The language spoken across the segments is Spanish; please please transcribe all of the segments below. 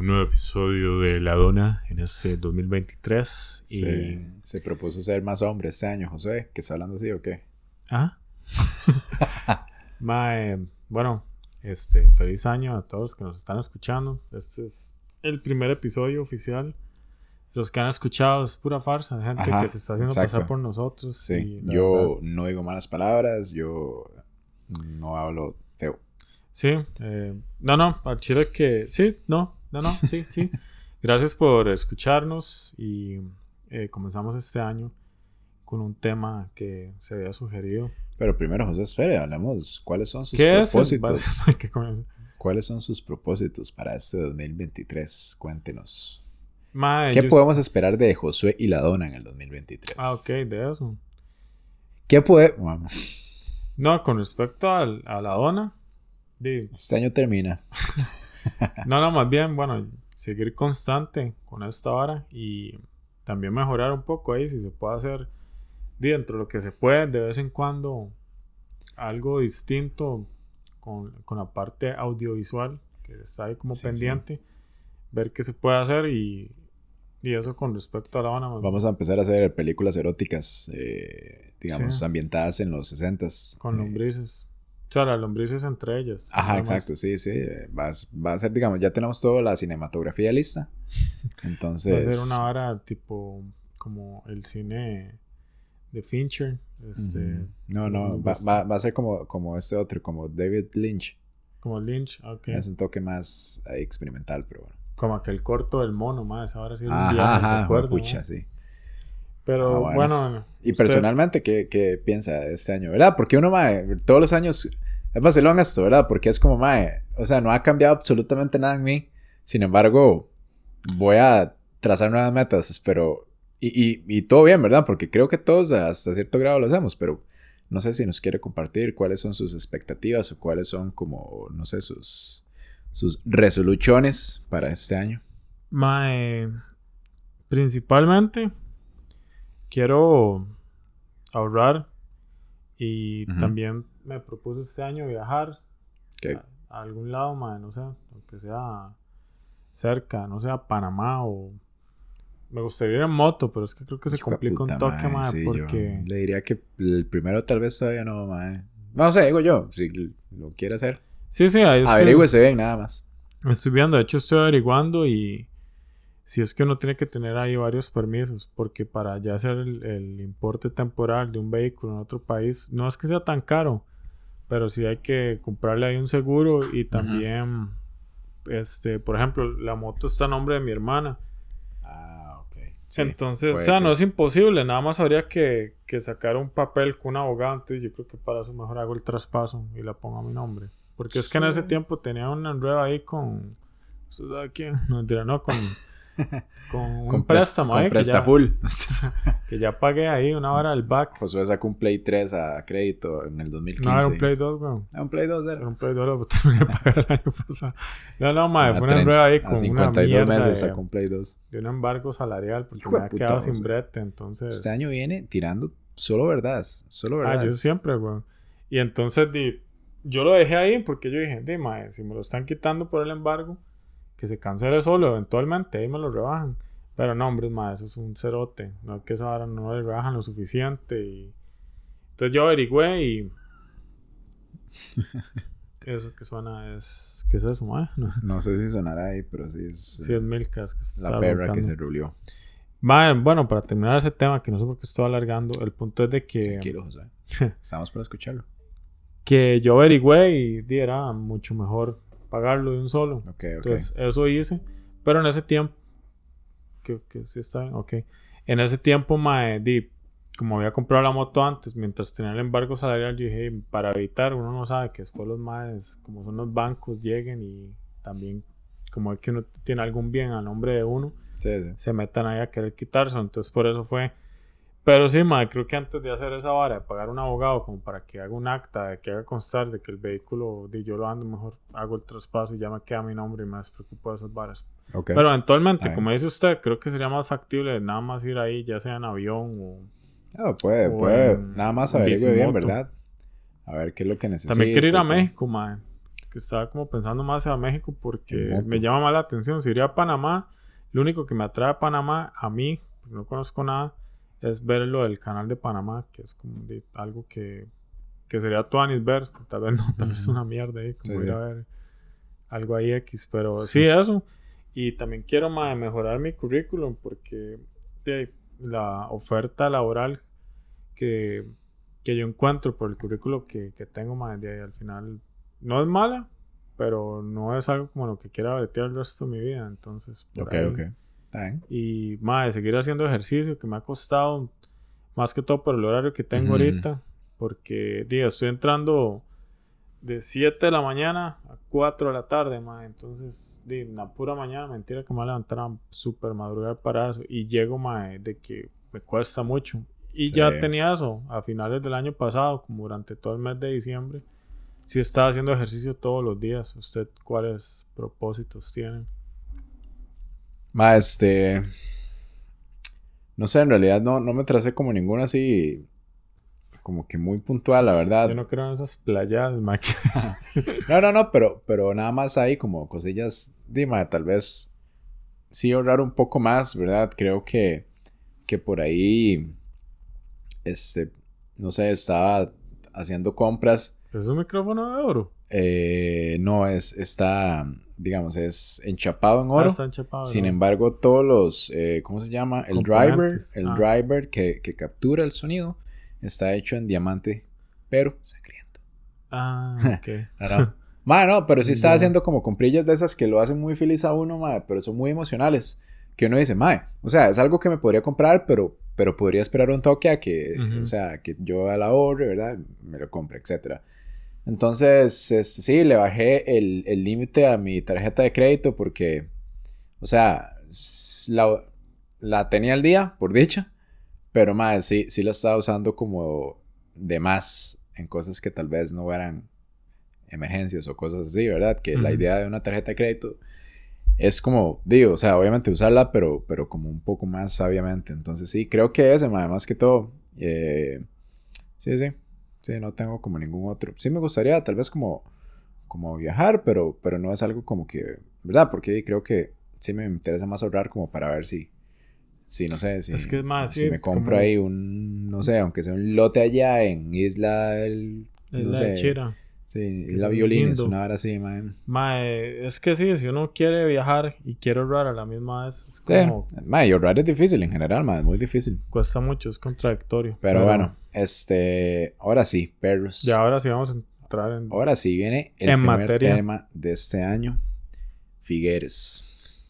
un nuevo episodio de La Dona en este 2023. Y... Se, se propuso ser más hombre este año, José, que está hablando así o qué? Ah. Mae, bueno, este, feliz año a todos los que nos están escuchando. Este es el primer episodio oficial. Los que han escuchado es pura farsa, gente Ajá, que se está haciendo exacto. pasar por nosotros. Sí, yo verdad- no digo malas palabras, yo no hablo feo. Sí, eh, no, no, al chile que sí, no, no, no, sí, sí. Gracias por escucharnos y eh, comenzamos este año con un tema que se había sugerido. Pero primero, José, espere, hablemos cuáles son sus propósitos. Vale. ¿Cuáles son sus propósitos para este 2023? Cuéntenos. ¿Qué yo- podemos esperar de Josué y la Dona en el 2023? Ah, ok, de eso. ¿Qué puede...? Bueno, No, con respecto al- a la dona, este año termina. no, no, más bien, bueno, seguir constante con esta hora y también mejorar un poco ahí, si se puede hacer dentro de lo que se puede, de vez en cuando, algo distinto con, con la parte audiovisual, que está ahí como Sí, sí. pendiente, ver qué se puede hacer y, y eso con respecto a la dona. más Vamos a empezar a hacer películas eróticas, eh, digamos, Sí. ambientadas en los 60s. con eh, lombrices. O sea, las lombrices entre ellas. Ajá, exacto, sí, sí. Va, a- va a ser, digamos, ya tenemos toda la cinematografía lista. Entonces. Va a ser una vara tipo como el cine de Fincher. Este. No, no, va, va- va a ser como, como este otro, como David Lynch. Como Lynch, ok. Es un toque más experimental, pero bueno. Como aquel corto del mono, más. Ahora sí era un Ajá, viaje, ¿se ajá, acuerdan, pucha, ma? sí. Pero Ah, bueno. bueno. Y usted- personalmente, ¿qué, qué piensa de este año? ¿Verdad? Porque uno, mae, todos los años. Es vacilón esto, ¿verdad? Porque es como, mae. O sea, no ha cambiado absolutamente nada en mí. Sin embargo, voy a trazar nuevas metas, pero. Y, y, y todo bien, ¿verdad? Porque creo que todos hasta cierto grado lo hacemos, pero no sé si nos quiere compartir cuáles son sus expectativas o cuáles son como, no sé, sus, sus resoluciones para este año. Mae, principalmente quiero ahorrar y también me propuse este año viajar a, a algún lado, mae, no sé, aunque sea cerca, no sé, a Panamá o me gustaría ir en moto, pero es que creo que se complica un toque, madre, sí, porque le diría que el primero tal vez todavía no, mae. No sé, digo yo, si lo quiere hacer. sí, sí, ahí estoy, Averígüese bien, nada más. estoy viendo, de hecho estoy averiguando y si es que uno tiene que tener ahí varios permisos, porque para ya hacer el, el importe temporal de un vehículo en otro país, no es que sea tan caro, pero sí hay que comprarle ahí un seguro y también, este, por ejemplo, la moto está a nombre de mi hermana. Ah, ok. Entonces, o sea, que no es imposible, nada más habría que, que sacar un papel con un abogado. Entonces, yo creo que para eso mejor hago el traspaso y la pongo a mi nombre. Porque es que en ese tiempo tenía un enredo ahí con. ¿Usted sabe quién? No, mentira, no, con. Con un Con préstamo con ahí que ya, Prestafull. que ya pagué ahí una hora del back. Josué sacó un Play 3 a crédito en el 2015. No, era un Play 2, weón. Ah, un Play 2 Era era. un Play 2, lo terminé de pagar el año pasado. No, no, madre, A fue un 30 enredo ahí a con una 52 mierda meses sacó un Play 2. de un embargo salarial porque Hijo me había quedado sin brete, entonces... Este año viene tirando solo verdades. Solo Ah, verdades. yo siempre, weón. Y entonces, di, yo lo dejé ahí porque yo dije, di, mae, si me lo están quitando por el embargo, que se cancele solo eventualmente, ahí me lo rebajan. Pero no, hombre, mae, eso es un cerote. No es que esa hora no le rebajan lo suficiente. Y... Entonces yo averigüé y. Eso que suena es. ¿Qué es eso, mae? No, No sé si sonará ahí, pero sí es 100 mil cas que se la perra que se rulió. Mae, bueno, para terminar ese tema, que no sé por qué estoy alargando, el punto es de que. Tranquilo, José. Estamos para escucharlo. que yo averigüé y era mucho mejor pagarlo de un solo. Ok, ok. Entonces, eso hice. Pero en ese tiempo, que, que sí está bien, ok. En ese tiempo, mae, di, como había comprado la moto antes, mientras tenía el embargo salarial, yo dije, para evitar, uno no sabe que después los maes, como son los bancos, lleguen y también, como es que uno tiene algún bien a nombre de uno, sí, sí. se metan ahí a querer quitarse. Entonces, por eso fue. Pero sí, mae, creo que antes de hacer esa vara, de pagar un abogado como para que haga un acta, de que haga constar de que el vehículo, de yo lo ando, mejor hago el traspaso y ya me queda mi nombre y me despreocupo de esas varas. Pero eventualmente, Ay. como dice usted, creo que sería más factible nada más ir ahí, ya sea en avión o... Ah, puede, o puede. en- Nada más averigüe bien. ¿verdad? A ver qué es lo que necesita. También quiero ir a. México, mae. que estaba como pensando más a México porque me llama más la atención. Si iría a Panamá, lo único que me atrae a Panamá, a mí, no conozco nada, es ver lo del canal de Panamá, que es como de- algo que, que sería Tuanis ver, tal vez no, tal vez es una mierda ahí, como Sí, ir sí. a ver algo ahí X, pero sí, eso. Y también quiero mae, mejorar mi currículum porque de, la oferta laboral que, que yo encuentro por el currículo que, que tengo mae, de ahí al final no es mala, pero no es algo como lo que quiera bretear el resto de mi vida. Entonces, por Ok, ahí- ok. Bien. y más seguir haciendo ejercicio que me ha costado más que todo por el horario que tengo Ujú. ahorita. Porque digo, estoy entrando de 7 de la mañana a 4 de la tarde, ma. Entonces, di, en la pura mañana, mentira que me voy a levantar a súper madrugar para eso. Y llego, ma, de que me cuesta mucho. Y Sí. ya tenía eso a finales del año pasado, como durante todo el mes de diciembre. Sí estaba haciendo ejercicio todos los días. ¿Usted cuáles propósitos tiene? Ma, este. No sé, en realidad no, no me tracé como ninguna así. Como que muy puntual, la verdad. Yo no creo en esas playas, ma. No, no, no, pero, pero nada más hay como cosillas, dime, tal vez sí ahorrar un poco más, ¿verdad? Creo que, que por ahí, este, no sé, estaba haciendo compras, ¿Es un micrófono de oro? Eh, no es, está, digamos, es enchapado en Ah, oro. está enchapado, Sin ¿no? embargo, todos los, eh, ¿cómo se llama? El driver, el ah. driver que, que captura el sonido está hecho en diamante, pero sangriento. Ah, ok. Claro. Ma, no, pero sí Ya. haciendo como comprillas de esas que lo hacen muy feliz a uno, ma, pero son muy emocionales. Que uno dice, ma, o sea, es algo que me podría comprar, pero, pero podría esperar un toque a que, Ujú. o sea, que yo a la ahorre, ¿verdad? Me lo compre, etcétera. Entonces, este, sí, le bajé el el límite a mi tarjeta de crédito porque, o sea, la, la tenía al día, por dicha, pero más, sí, sí la estaba usando como de más en cosas que tal vez no eran emergencias o cosas así, ¿verdad? Que la idea de una tarjeta de crédito es como, digo, o sea, obviamente usarla, pero, pero como un poco más sabiamente. Entonces sí, creo que ese, más que todo, eh, sí, sí, sí, no tengo como ningún otro. Sí me gustaría tal vez como, como viajar, pero, pero no es algo como que, ¿verdad? Porque creo que sí me interesa más ahorrar como para ver si, si no sé, si, Es que es más, si sí, me compro como- ahí un, no sé, aunque sea un lote allá en Isla, el, Es no sé, de Chira. sí, Isla Violines, lindo. una hora así, man. Mae, es que sí, si uno quiere viajar y quiere ahorrar a la misma vez, es Sí, como ma, y ahorrar es difícil en general, ma, es muy difícil. cuesta mucho, es contradictorio. Pero bueno, este, ahora sí, perros. Ya ahora sí vamos a entrar en. Ahora sí viene el En primer materia. tema de este año. Figueres.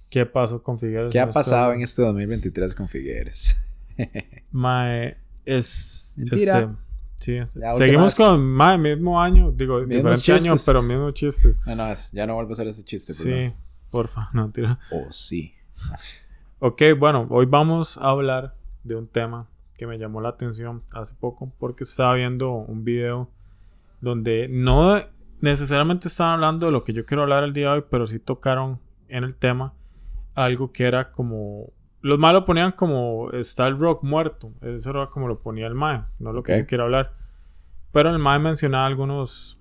¿Qué pasó con Figueres? ¿Qué ha en pasado este- en este 2023 con Figueres? Mae, es. Mentira. este, sí, es- seguimos con Mae, mismo año, digo, diferente año, chistes. pero mismos chistes. no, no, es- ya no vuelvo a hacer ese chiste. Sí, perdón. porfa, no tira. O sí. Ok, bueno, hoy vamos a hablar de un tema que me llamó la atención hace poco porque estaba viendo un video donde no necesariamente estaban hablando de lo que yo quiero hablar el día de hoy, pero sí tocaron en el tema algo que era como... Los lo ponían como está el rock muerto, eso era como lo ponía el Mae, no lo que Ok. yo quiero hablar. Pero el Mae mencionaba algunos,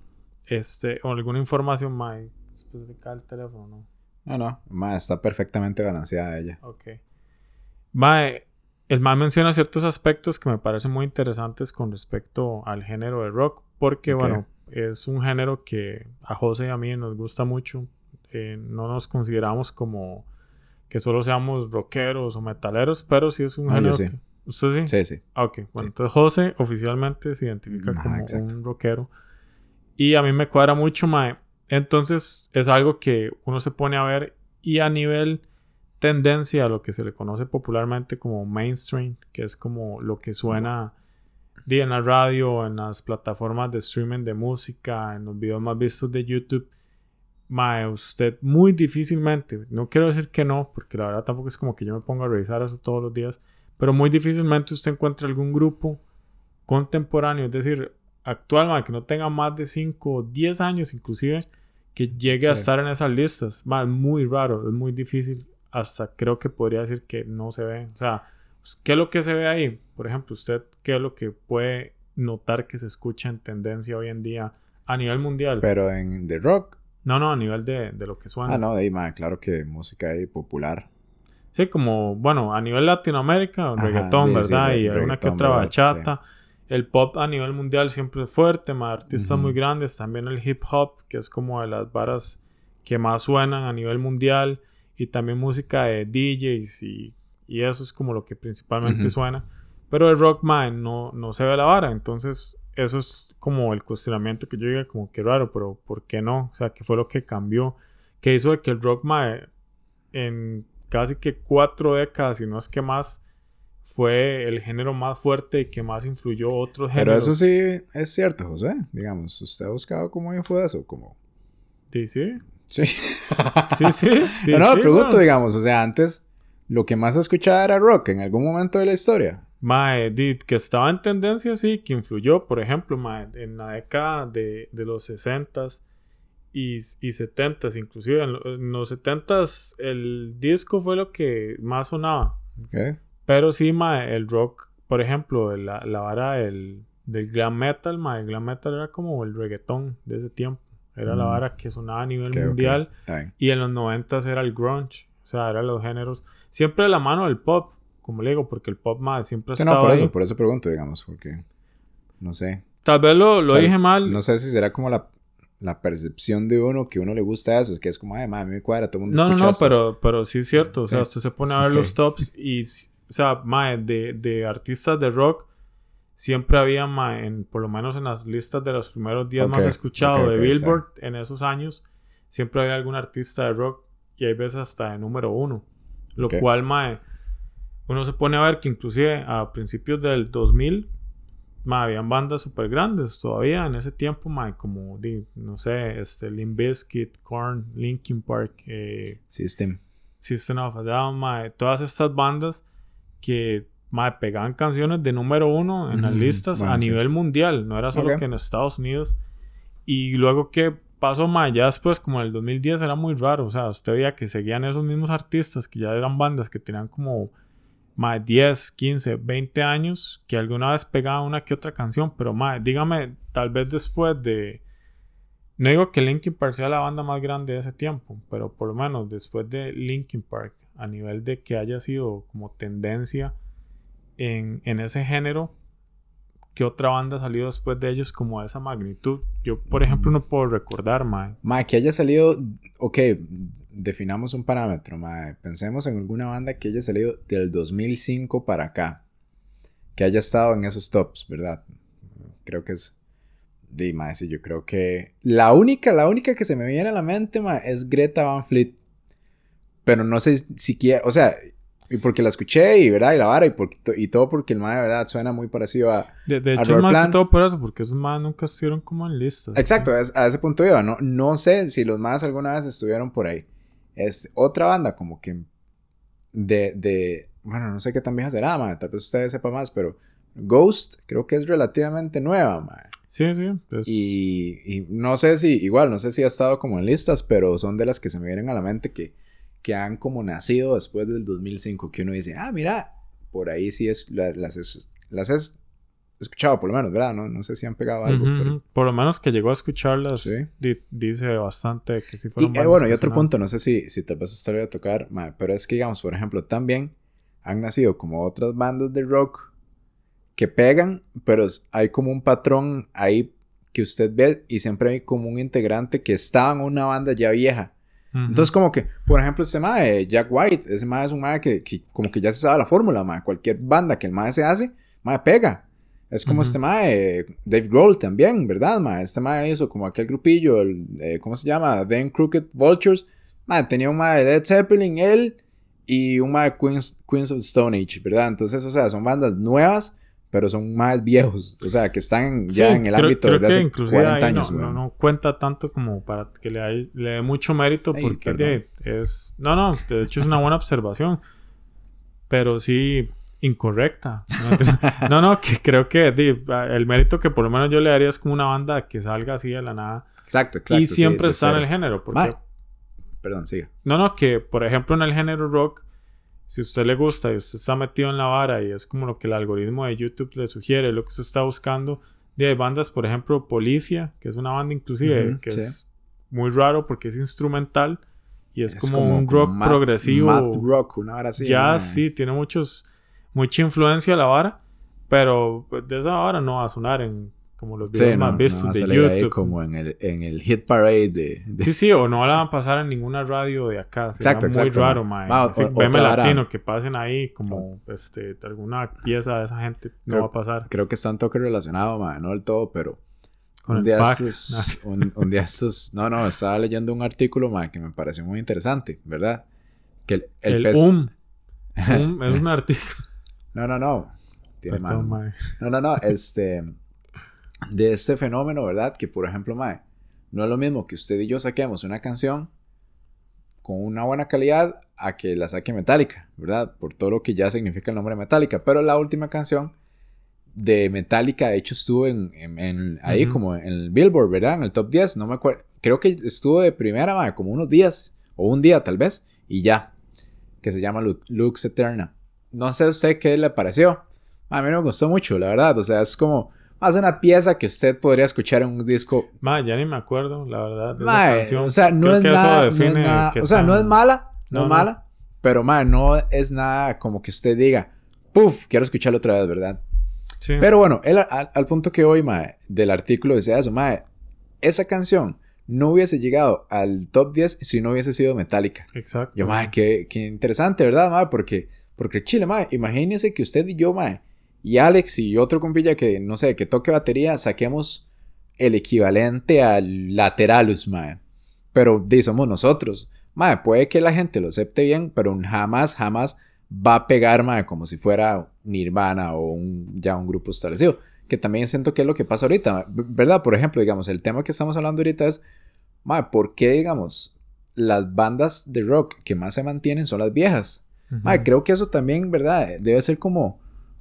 este, o alguna información Mae. Después de el teléfono, ¿no? No, no, ma, está perfectamente balanceada ella. Ok. Mae, el Mae menciona ciertos aspectos que me parecen muy interesantes con respecto al género de rock, porque Ok. bueno, es un género que a José y a mí nos gusta mucho. Eh, no nos consideramos como que solo seamos rockeros o metaleros, pero sí es un Ah, yo género. sí. que- ¿Usted sí? Sí, sí. Ah, ok. Bueno, Sí. entonces José oficialmente se identifica Ajá, como exacto. un rockero. Y a mí me cuadra mucho, Mae. Entonces es algo que uno se pone a ver y a nivel tendencia a lo que se le conoce popularmente como mainstream, que es como lo que suena en la radio, en las plataformas de streaming de música, en los videos más vistos de YouTube. Mae, usted muy difícilmente, no quiero decir que no, porque la verdad tampoco es como que yo me ponga a revisar eso todos los días, pero muy difícilmente usted encuentra algún grupo contemporáneo, es decir, actual, mae, que no tenga más de 5 o 10 años inclusive, que llegue a estar en esas listas. Mae, es muy raro, es muy difícil, hasta creo que podría decir que no se ve. O sea, pues, ¿qué es lo que se ve ahí? Por ejemplo, usted, ¿qué es lo que puede notar que se escucha en tendencia hoy en día a nivel mundial? Pero en The Rock No, no, a nivel de, de lo que suena. Ah, no, de ahí, claro que música ahí popular. Sí, como, bueno, a nivel Latinoamérica, Ajá, reggaetón, sí, ¿verdad? y alguna que otra bachata. El pop a nivel mundial siempre es fuerte, más artistas muy grandes. También el hip hop, que es como de las varas que más suenan a nivel mundial. Y también música de DJs y, y eso es como lo que principalmente Ujú. suena. Pero el rock, man, no, no se ve la vara. Entonces, eso es como el cuestionamiento que yo diga, como que raro, pero ¿por qué no? O sea, ¿qué fue lo que cambió? ¿Qué hizo de que el rock, man, en casi que cuatro décadas, y no es que más, fue el género más fuerte y que más influyó otros Pero géneros? eso sí es cierto, José. Digamos, ¿usted ha buscado cómo fue eso? Como... Sí, sí. Sí. Sí, sí. no, no, sí, pregunto, digamos, o sea, antes lo que más escuchaba era rock en algún momento de la historia. Mae, que estaba en tendencia, sí, que influyó, por ejemplo, mae, en la década de, de los 60s y, y 70s, inclusive en, lo- en los 70s el disco fue lo que más sonaba. ¿ok? Pero sí, mae, el rock, por ejemplo, la, la vara del, del glam metal, mae, el glam metal era como el reggaetón de ese tiempo. Era la Mm. vara que sonaba a nivel Ok, ok, mundial. bien. Y en los 90 era el grunge. O sea, eran los géneros. Siempre de la mano del pop, como le digo, porque el pop más siempre ha Sí, no, por ahí. eso, por eso pregunto, digamos, porque no sé. Tal vez lo, lo Tal- dije mal. No sé si será como la, la percepción de uno que uno le gusta eso, es que es como, ay, mami, a mí me cuadra, todo el mundo No, no, no, esto". pero, pero sí es cierto. O sea, Sí. usted se pone a ver Ok. los tops y, o sea, mae, de, de artistas de rock, siempre había, en, por lo menos en las listas de los primeros días más Ok, escuchados de Billboard en esos años, siempre había algún artista de rock y hay veces hasta de número uno. Lo cual, mae, uno se pone a ver que inclusive a principios del 2000, mae, habían bandas súper grandes todavía en ese tiempo, mae, como, no sé, este, Limp Bizkit, Korn, Linkin Park, eh, System. System of a Down, mae, todas estas bandas que mae, pegaban canciones de número uno en las Ujú, listas bueno, a sí. nivel mundial, no era solo Ok. que en Estados Unidos. Y luego que pasó, mae, ya después, como en el 2010, era muy raro, o sea, usted veía que seguían esos mismos artistas que ya eran bandas que tenían como mae, 10, 15, 20 años, que alguna vez pegaban una que otra canción, pero mae, dígame, tal vez después de. No digo que Linkin Park sea la banda más grande de ese tiempo, pero por lo menos después de Linkin Park, a nivel de que haya sido como tendencia en, en ese género, ¿qué otra banda ha salido después de ellos como de esa magnitud? Yo, por ejemplo, no puedo recordar, mae. Ma, que haya salido, ok, definamos un parámetro, ma. Pensemos en alguna banda que haya salido del 2005 para acá, que haya estado en esos tops, ¿verdad? Creo que es, di, ma, sí, yo creo que la única, la única que se me viene a la mente, ma, es Greta Van Fleet, pero no sé siquiera, o sea, y porque la escuché y, ¿verdad? Y la vara y, porque, y todo porque el ma, de verdad, suena muy parecido a... De, de A hecho, más que todo por eso, porque esos más nunca estuvieron como en listas. Exacto, es- a ese punto iba. No, no sé si los más alguna vez estuvieron por ahí. Es otra banda como que de, de bueno, no sé qué tan vieja será, tal vez ustedes sepan más, pero Ghost creo que es relativamente nueva, ma. Sí, sí. Y, y no sé si, igual, no sé si ha estado como en listas, pero son de las que se me vienen a la mente que, que han como nacido después del 2005, que uno dice, ah, mira, por ahí sí es, las, las, es- las he escuchado por lo menos, ¿verdad? No, no sé si han pegado algo, Ujú, pero... ujú. Por lo menos que llegó a escucharlas, Sí. di- dice bastante que sí Y fueron eh, bandas bueno, y otro punto, no sé si, si tal vez usted lo a tocar, ma, pero es que, digamos, por ejemplo, también han nacido como otras bandas de rock que pegan, pero es- hay como un patrón ahí que usted ve y siempre hay como un integrante que estaba en una banda ya vieja. Entonces, como que, por ejemplo, este mae, Jack White, ese mae es un mae que, que como que ya se sabe la fórmula, mae. Cualquier banda que el mae se hace, mae pega. Es como Ujú. este mae, Dave Grohl también, ¿verdad, mae? Este mae hizo como aquel grupillo, el, eh, ¿cómo se llama? Then Crooked Vultures. Mae, tenía un mae de Led Zeppelin, él, y un mae de Queens, Queens of the Stone Age, ¿verdad? Entonces, o sea, son bandas nuevas, pero son más viejos. O sea, que están ya Sí, en el creo- ámbito creo de que hace inclusive 40 ahí años, no, no, no cuenta tanto como para que le, hay- le dé mucho mérito Ay, porque de- es... No, no, de hecho es una buena observación. Pero sí, incorrecta. No, no, que creo que di, el mérito que por lo menos yo le daría es como una banda que salga así de la nada. Exacto, exacto. y sí, siempre de está en el género. Porque. Perdón, siga. No, no, que por ejemplo en el género rock, si a usted le gusta y usted está metido en la vara y es como lo que el algoritmo de YouTube le sugiere, lo que usted está buscando, de hay bandas, por ejemplo, Policia, que es una banda inclusive Ujú, que sí. es muy raro porque es instrumental y es, como, un rock progresivo. Math rock, una hora así. Ya sí, tiene muchos, mucha influencia la vara, pero pues, de esa vara no va a sonar en como los videos más vistos de YouTube. como en el, en el hit parade de, Sí, sí, o no la van a pasar en ninguna radio de acá. Exacto, exacto. muy raro, mae. veme latino, que pasen ahí como este, alguna pieza de esa gente no va a pasar. Creo que está un toque relacionado, mae, no del todo, pero un día, estos, un, día estos, no, no, estaba leyendo un artículo, mae, que me pareció muy interesante, ¿verdad? Que el, el, peso... Um. um es un artículo. No, no, no. Tiene No, no, no, este de este fenómeno, ¿verdad? Que por ejemplo, Mae, no es lo mismo que usted y yo saquemos una canción con una buena calidad a que la saque Metallica, ¿verdad? Por todo lo que ya significa el nombre Metallica. Pero la última canción de Metallica, de hecho, estuvo en, ahí como en el Billboard, ¿verdad? En el top 10, no me acuerdo. Creo que estuvo de primera, mae, como unos días, o un día tal vez, y ya. Que se llama Lux Eterna. No sé a usted qué le pareció. A mí me gustó mucho, la verdad. O sea, es como más una pieza que usted podría escuchar en un disco. Ma, ya ni me acuerdo, la verdad. De o sea, no es, nada, o sea, no es mala, no, es mala, pero ma, no es nada como que usted diga, puff, quiero escucharlo otra vez, ¿verdad? Sí. Pero bueno, él, al, punto que hoy, ma, del artículo decía eso, ma, esa canción no hubiese llegado al top 10 si no hubiese sido Metallica. Exacto. Yo, ma, qué, qué interesante, ¿verdad, ma? Porque, porque Chile, ma, imagínese que usted y yo, ma, y Alex y otro compilla que, no sé, que toque batería, saquemos el equivalente al lateralus, mae. Pero di, somos nosotros. Mae, puede que la gente lo acepte bien, pero jamás, jamás va a pegar, mae, como si fuera Nirvana o un, ya un grupo establecido. Que también siento que es lo que pasa ahorita, ¿verdad? Por ejemplo, digamos, el tema que estamos hablando ahorita es, mae, ¿por qué, digamos, las bandas de rock que más se mantienen son las viejas? Mae, creo que eso también, ¿verdad? Debe ser como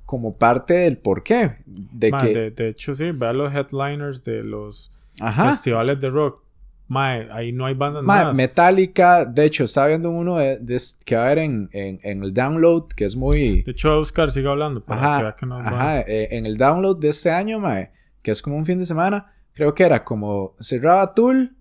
como parte del porqué. De que... De, hecho, sí, vea los headliners de los festivales de rock. Mae, ahí no hay bandas más. Metallica, de hecho, estaba viendo uno de, que va a haber en, en, el download, que es muy... De hecho, Oscar sigue hablando. ajá, ajá eh, en el download de este año, mae, que es como un fin de semana, creo que era como cerraba Tool,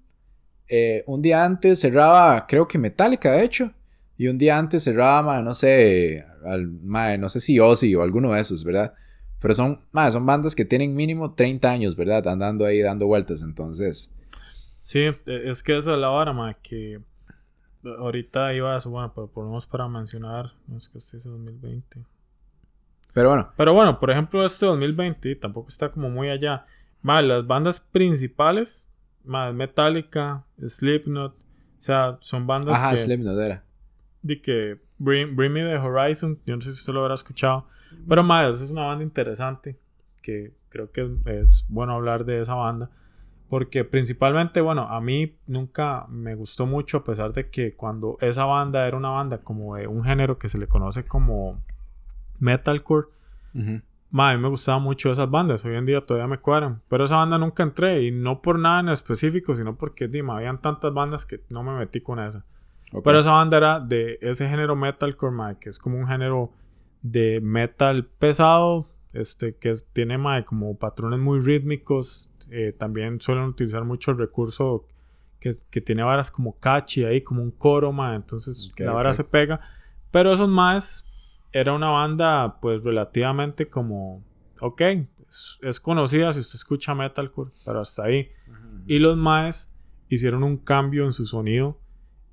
eh, un día antes cerraba, creo que Metallica, de hecho, y un día antes cerraba, mae, no sé, al, no sé si Ozzy o alguno de esos, ¿verdad? Pero son, son bandas que tienen mínimo 30 años, ¿verdad? Andando ahí dando vueltas, entonces. Sí, e, es que esa es la vara, ma, que ahorita iba a eso, bueno, pero por lo para mencionar, no es que este es 2020. Pero bueno. Pero bueno, por ejemplo, este 2020 tampoco está como muy allá. Ma, las bandas principales, más Metallica, Slipknot, o sea, son bandas Ajá, Slipknot era. De que Bring, Me the Horizon, yo no sé si usted lo habrá escuchado, pero más, es una banda interesante que creo que es bueno hablar de esa banda. Porque principalmente, bueno, a mí nunca me gustó mucho, a pesar de que cuando esa banda era una banda como de un género que se le conoce como metalcore, a mí me gustaban mucho esas bandas, hoy en día todavía me cuadran, pero esa banda nunca entré y no por nada en específico, sino porque dime, habían tantas bandas que no me metí con esa. Pero esa banda era de ese género metalcore, mae, que es como un género de metal pesado, este, que tiene mae, como patrones muy rítmicos. Eh, también suelen utilizar mucho el recurso que, que tiene varas como catchy ahí, como un coro, mae, entonces la vara se pega. Pero esos más era una banda, pues relativamente como, ok, es, conocida si usted escucha metalcore, pero hasta ahí. Y los más hicieron un cambio en su sonido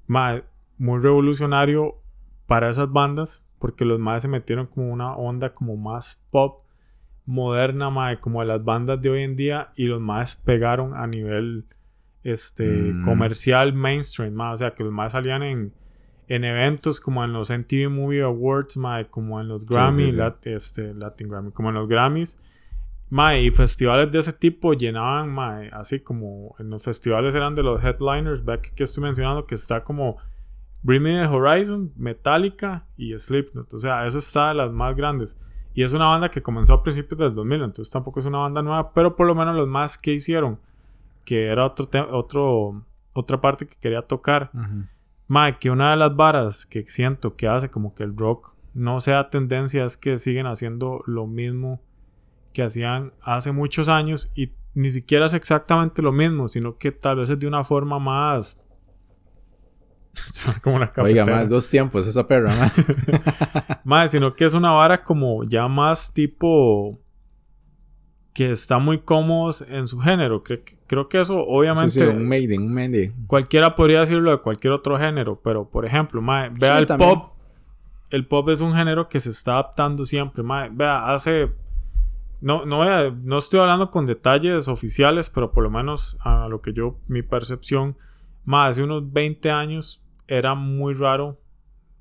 muy revolucionario para esas bandas, porque los más se metieron como una onda como más pop moderna, como de las bandas de hoy en día, y los más pegaron a nivel este, mm. comercial, mainstream, o sea, que los más salían en, en eventos como en los MTV Movie Awards, como en los Grammy, este, Latin Grammy, como en los Grammys. Y festivales de ese tipo llenaban, así como en los festivales eran de los headliners, back que estoy mencionando, que está como Bring Me the Horizon, Metallica y Slipknot. O sea, eso está de las más grandes. Y es una banda que comenzó a principios del 2000, entonces tampoco es una banda nueva, pero por lo menos los más que hicieron, que era otro, otro otra parte que quería tocar. Uh que una de las varas que siento que hace como que el rock no sea tendencia es que siguen haciendo lo mismo que hacían hace muchos años y ni siquiera es exactamente lo mismo, sino que tal vez es de una forma más... como una Oiga, más dos tiempos esa perra, más, sino que es una vara como ya más tipo que está muy cómodos en su género. Creo, creo que eso, obviamente. Sí, un maiden, un maiden. Cualquiera podría decirlo de cualquier otro género, pero por ejemplo, mae, vea el pop. El pop es un género que se está adaptando siempre. Mae, vea, hace. No, no, no estoy hablando con detalles oficiales, pero por lo menos a lo que yo, mi percepción, más hace unos 20 años era muy raro.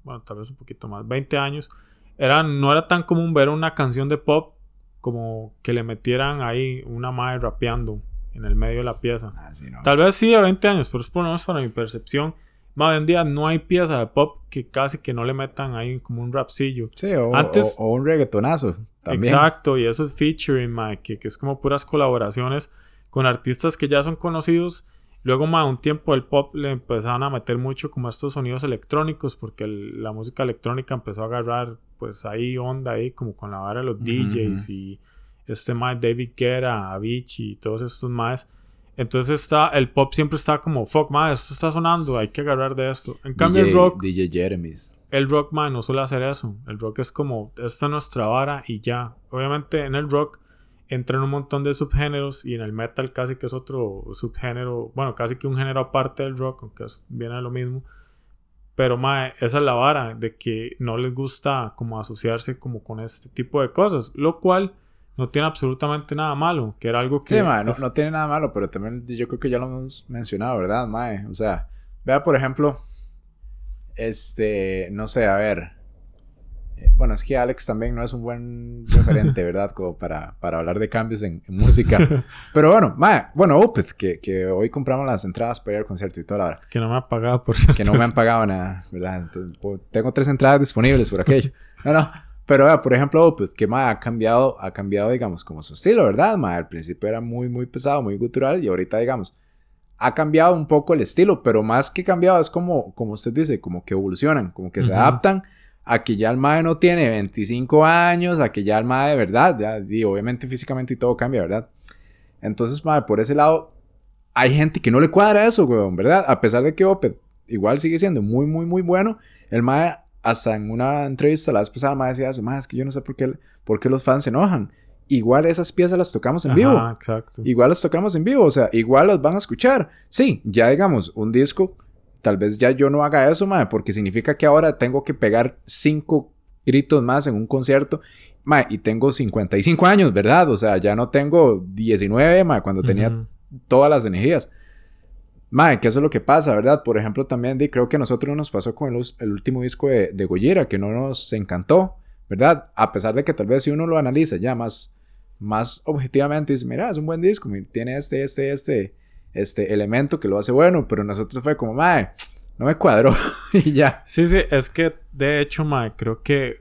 Bueno, tal vez un poquito más. 20 años. Era, no era tan común ver una canción de pop como que le metieran ahí una madre rapeando en el medio de la pieza. Ah, Tal vez sí a 20 años, pero es por lo menos para mi percepción. Más hoy en día no hay pieza de pop que casi que no le metan ahí como un rapcillo. Sí, o, Antes, o, un reggaetonazo también. Exacto, y eso es featuring, que, que, es como puras colaboraciones con artistas que ya son conocidos. Luego, más un tiempo el pop le empezaron a meter mucho como estos sonidos electrónicos, porque la música electrónica empezó a agarrar pues ahí onda ahí como con la vara de los DJs y este más David Guerra, Avicii y todos estos más. Entonces está, el pop siempre está como, fuck, man, esto está sonando, hay que agarrar de esto. En cambio el rock... DJ Jeremy's. El rock, man, no suele hacer eso. El rock es como, esta es nuestra vara y ya. Obviamente en el rock entran un montón de subgéneros y en el metal casi que es otro subgénero, bueno, casi que un género aparte del rock, aunque viene a lo mismo. Pero, mae, esa es la vara de que no les gusta como asociarse como con este tipo de cosas. Lo cual no tiene absolutamente nada malo. Que era algo que... Sí, mae, no, tiene nada malo, pero también yo creo que ya lo hemos mencionado, ¿verdad, mae? O sea, vea, por ejemplo, este, no sé, a ver bueno, es que Alex también no es un buen referente, ¿verdad? Como para, para hablar de cambios en, música. Pero bueno, bueno, Opeth, que, que, hoy compramos las entradas para ir al concierto y toda la hora. Que no me ha pagado por Que no me han pagado nada, ¿verdad? Entonces, pues, tengo tres entradas disponibles por aquello. No, no. Pero, por ejemplo, Opeth, que ma, ha cambiado, ha cambiado, digamos, como su estilo, ¿verdad? Ma, al principio era muy, muy pesado, muy gutural y ahorita, digamos, ha cambiado un poco el estilo, pero más que cambiado es como, como usted dice, como que evolucionan, como que se adaptan a que ya el MAE no tiene 25 años, a que ya el MAE de verdad, ya, y obviamente físicamente y todo cambia, ¿verdad? Entonces, MAE, por ese lado, hay gente que no le cuadra eso, weón, ¿verdad? A pesar de que Opeth igual sigue siendo muy, muy, muy bueno, el MAE, hasta en una entrevista la vez pasada, MAE decía eso, MAE, es que yo no sé por qué, por qué los fans se enojan. Igual esas piezas las tocamos en vivo. Exacto. Igual las tocamos en vivo, o sea, igual las van a escuchar. Sí, ya digamos, un disco Tal vez ya yo no haga eso, madre, porque significa que ahora tengo que pegar cinco gritos más en un concierto. Madre, y tengo 55 años, ¿verdad? O sea, ya no tengo 19, madre, cuando tenía todas las energías. Madre, que eso es lo que pasa, ¿verdad? Por ejemplo, también creo que a nosotros nos pasó con el, último disco de, de Gojira, que no nos encantó, ¿verdad? A pesar de que tal vez si uno lo analiza ya más, más objetivamente, dice, mira, es un buen disco, tiene este, este, este, este elemento que lo hace bueno, pero nosotros fue como, mae, no me cuadró y ya. Sí, sí, es que de hecho, mae, creo que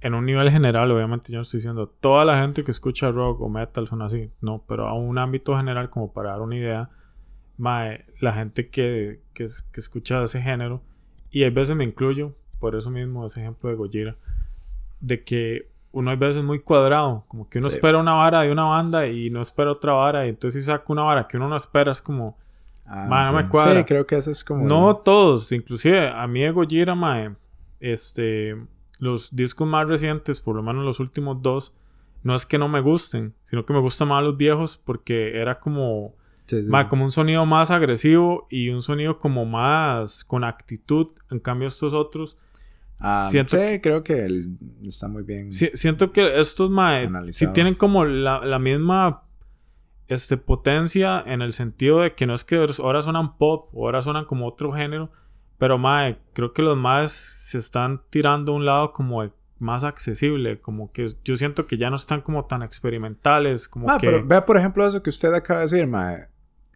en un nivel general, obviamente yo no estoy diciendo toda la gente que escucha rock o metal son así, no, pero a un ámbito general, como para dar una idea, mae, la gente que, que, que escucha ese género, y a veces me incluyo, por eso mismo, ese ejemplo de Gojira, de que uno hay veces muy cuadrado, como que uno espera una vara de una banda y no espera otra vara, y entonces si saca una vara que uno no espera, es como, ah, no me cuadra. Sí, creo que eso es como. No todos, inclusive a mí de Gojira, mae, este, los discos más recientes, por lo menos los últimos dos, no es que no me gusten, sino que me gustan más los viejos porque era como. Como un sonido más agresivo y un sonido como más con actitud. En cambio, estos otros Ah, siento sí, creo que está muy bien. siento que estos mae si tienen como la, misma este, potencia en el sentido de que no es que ahora suenan pop o ahora suenan como otro género, pero mae, creo que los más se están tirando a un lado como más accesible, como que yo siento que ya no están como tan experimentales, como ah, pero vea por ejemplo eso que usted acaba de decir, mae.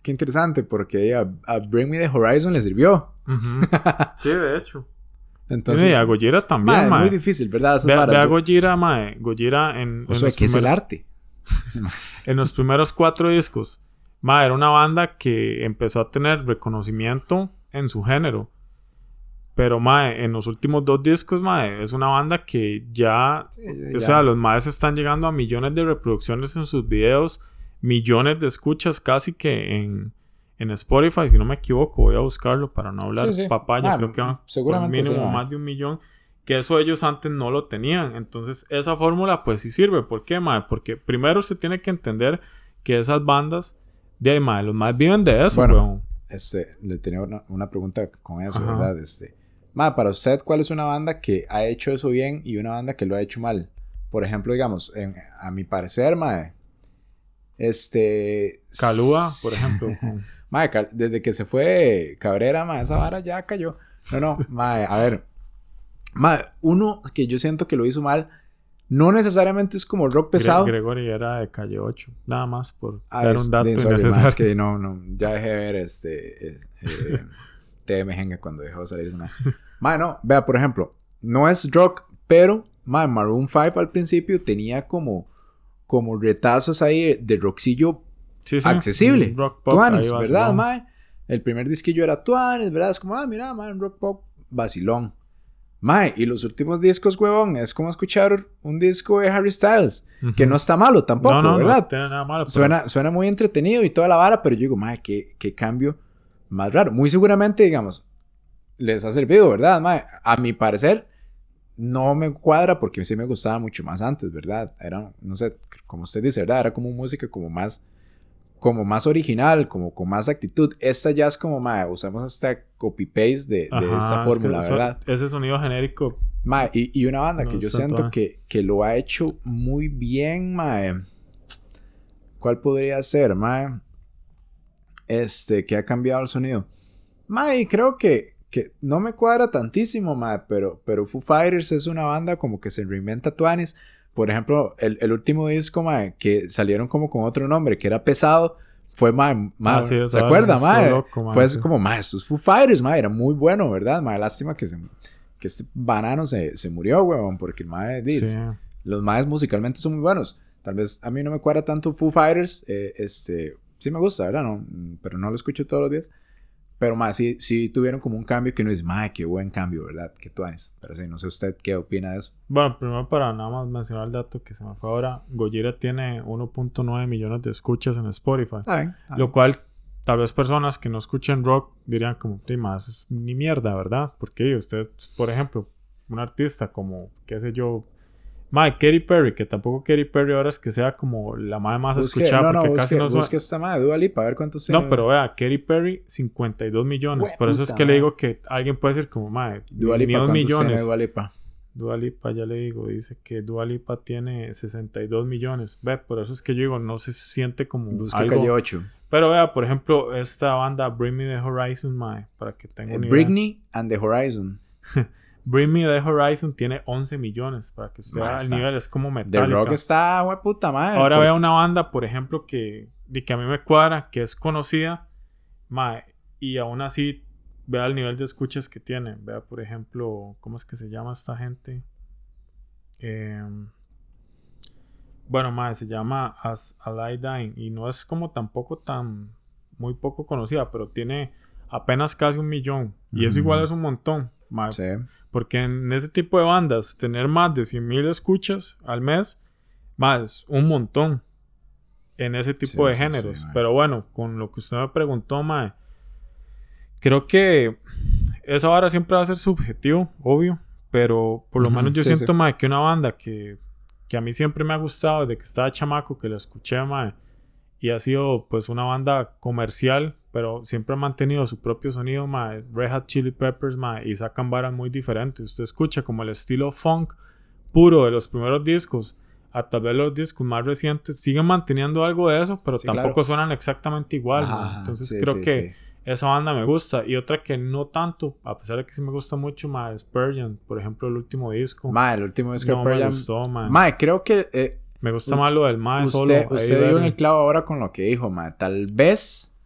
Qué interesante, porque a, Bring Me the Horizon le sirvió. sí, de hecho. Entonces, a Gojira también, mae. Es muy difícil, ¿verdad? Ve, ve, a Gojira, mae. Gojira en... O sea, ¿qué es el arte? en los primeros cuatro discos, mae, era una banda que empezó a tener reconocimiento en su género. Pero, mae, en los últimos dos discos, mae, es una banda que ya... O sea, los maes están llegando a millones de reproducciones en sus videos. Millones de escuchas casi que en, en Spotify, si no me equivoco, voy a buscarlo para no hablar Sí, sí. papaya, Ah, creo que van seguramente por mínimo sí, más de un millón, que eso ellos antes no lo tenían. Entonces, esa fórmula pues sí sirve. ¿Por qué, mae? Porque primero usted tiene que entender que esas bandas, de ahí, mae, los más viven de eso, Bueno, weón. Este, le tenía una, una pregunta con eso, Ajá. ¿verdad? Este, ma, para usted, ¿cuál es una banda que ha hecho eso bien y una banda que lo ha hecho mal? Por ejemplo, digamos, en- a mi parecer, mae, este... Calúa, por ejemplo. Mae, desde que se fue Cabrera, mae, esa vara ya cayó. No, no, mae, a ver. Mae, uno que yo siento que lo hizo mal, no necesariamente es como rock pesado. Gre- Gregory era de calle 8, nada más por Ah, dar es- un dato de- sorry, ma, innecesario. es que no, no, ya dejé de ver este eh, eh, TM Jenga cuando dejó de salir esa madre. Ma, no, vea, por ejemplo, no es rock, pero ma, Maroon 5 al principio tenía como, como retazos ahí de rockcillo Sí, sí, accesible. Rock pop, Tuanis, ahí ¿verdad, mae? El primer disquillo era Tuanis, ¿verdad? Es como, ah, mira, mae, un rock pop vacilón. Mae, y los últimos discos, huevón, es como escuchar un disco de Harry Styles, que Ujú. no está malo tampoco, no, no, ¿verdad? No tiene nada malo. pero- Suena, suena muy entretenido y toda la vara, pero yo digo, madre, qué, qué cambio más raro. Muy seguramente, digamos, les ha servido, ¿verdad? Mae? A mi parecer, no me cuadra porque sí me gustaba mucho más antes, ¿verdad? Era, no sé, como usted dice, ¿verdad? Era como música como más, como más original, como con más actitud. Esta ya es como, madre, usamos hasta copy-paste de, de es esta que fórmula, eso- ¿verdad? Ese sonido genérico. Mae, y, y una banda No que yo siento que, que lo ha hecho muy bien, mae. ¿Cuál podría ser, mae? Este, que ha cambiado el sonido. Mae, creo que, que no me cuadra tantísimo, mae, pero, pero Foo Fighters es una banda como que se reinventa tuanis. Por ejemplo, el, el último disco, mae, que salieron como con otro nombre, que era pesado, fue, mae, mae, Ah, sí, ¿se acuerda, loco, mae, Fue sí. como, mae, estos Foo Fighters, mae, era muy bueno, ¿verdad? Mae, lástima que se que este banano se, se murió, weón, porque el mae dice, Sí. los maes musicalmente son muy buenos. Tal vez a mí no me cuadra tanto Foo Fighters, eh, este, sí me gusta, ¿verdad? No, pero no lo escucho todos los días. Pero más, sí, sí tuvieron como un cambio que no es, mae, qué buen cambio, ¿verdad? Que tú Pero sí, no sé usted qué opina de eso. Bueno, primero para nada más mencionar el dato que se me fue ahora. Gojira tiene 1.9 millones de escuchas en Spotify. Lo cual, tal vez personas que no escuchen rock dirían como, "Sí, ma, eso es ni mierda, ¿verdad? Porque usted, por ejemplo, un artista como, qué sé yo, Mike, Katy Perry, que tampoco Katy Perry ahora es que sea como la madre más Busque, escuchada no, no, porque busque, casi no busque esta madre, Dua Lipa, a ver cuántos. No, pero vea, Katy Perry, 52 millones. Por eso es que le digo que alguien puede decir como, madre, Dua ni Lipa, dos ¿cuántos tiene millones. Dua Lipa? Dua Lipa, ya le digo, dice que Dua Lipa tiene 62 millones. Ve, por eso es que yo digo, no se siente como Busca algo... calle 8. Pero vea, por ejemplo, esta banda Bring Me The Horizon, mae, para que tenga Eh, una idea. Britney and the Horizon. Bring Me The Horizon tiene 11 millones, para que usted Ma, vea el está- nivel, es como The Metallica. Rock está, hue puta madre. Ahora porque- vea una banda, por ejemplo, que, de que a mí me cuadra, que es conocida, mae, y aún así vea el nivel de escuchas que tiene. Vea, por ejemplo, ¿cómo es que se llama esta gente? Em, bueno, mae, se llama As I Dying y no es como tampoco tan muy poco conocida, pero tiene apenas casi un millón y eso igual es un montón, mae, Sí. Porque en ese tipo de bandas tener más de 100 mil escuchas al mes, más un montón en ese tipo Sí, de sí, géneros. sí. Pero bueno, con lo que usted me preguntó, mae, creo que esa vara siempre va a ser subjetivo, obvio, pero por lo menos yo siento, mae, que una banda que, que a mí siempre me ha gustado desde que estaba chamaco, que la escuché, mae, y ha sido pues una banda comercial, pero siempre ha mantenido su propio sonido, mae. Red Hot Chili Peppers, mae, y sacan varas muy diferentes. Usted escucha como el estilo funk puro de los primeros discos, a tal vez los discos más recientes siguen manteniendo algo de eso, pero Sí, tampoco claro. suenan exactamente igual. Ajá, Entonces sí, creo sí, que esa banda me gusta. Y otra que no tanto, a pesar de que sí me gusta mucho, mae, Spurgeon, por ejemplo, el último disco. Mae, el último disco no de me gustó, mae. Mae, creo que eh, Me gusta más lo del mae solo. usted, dio en el clavo ahora con lo que dijo, mae. Tal vez,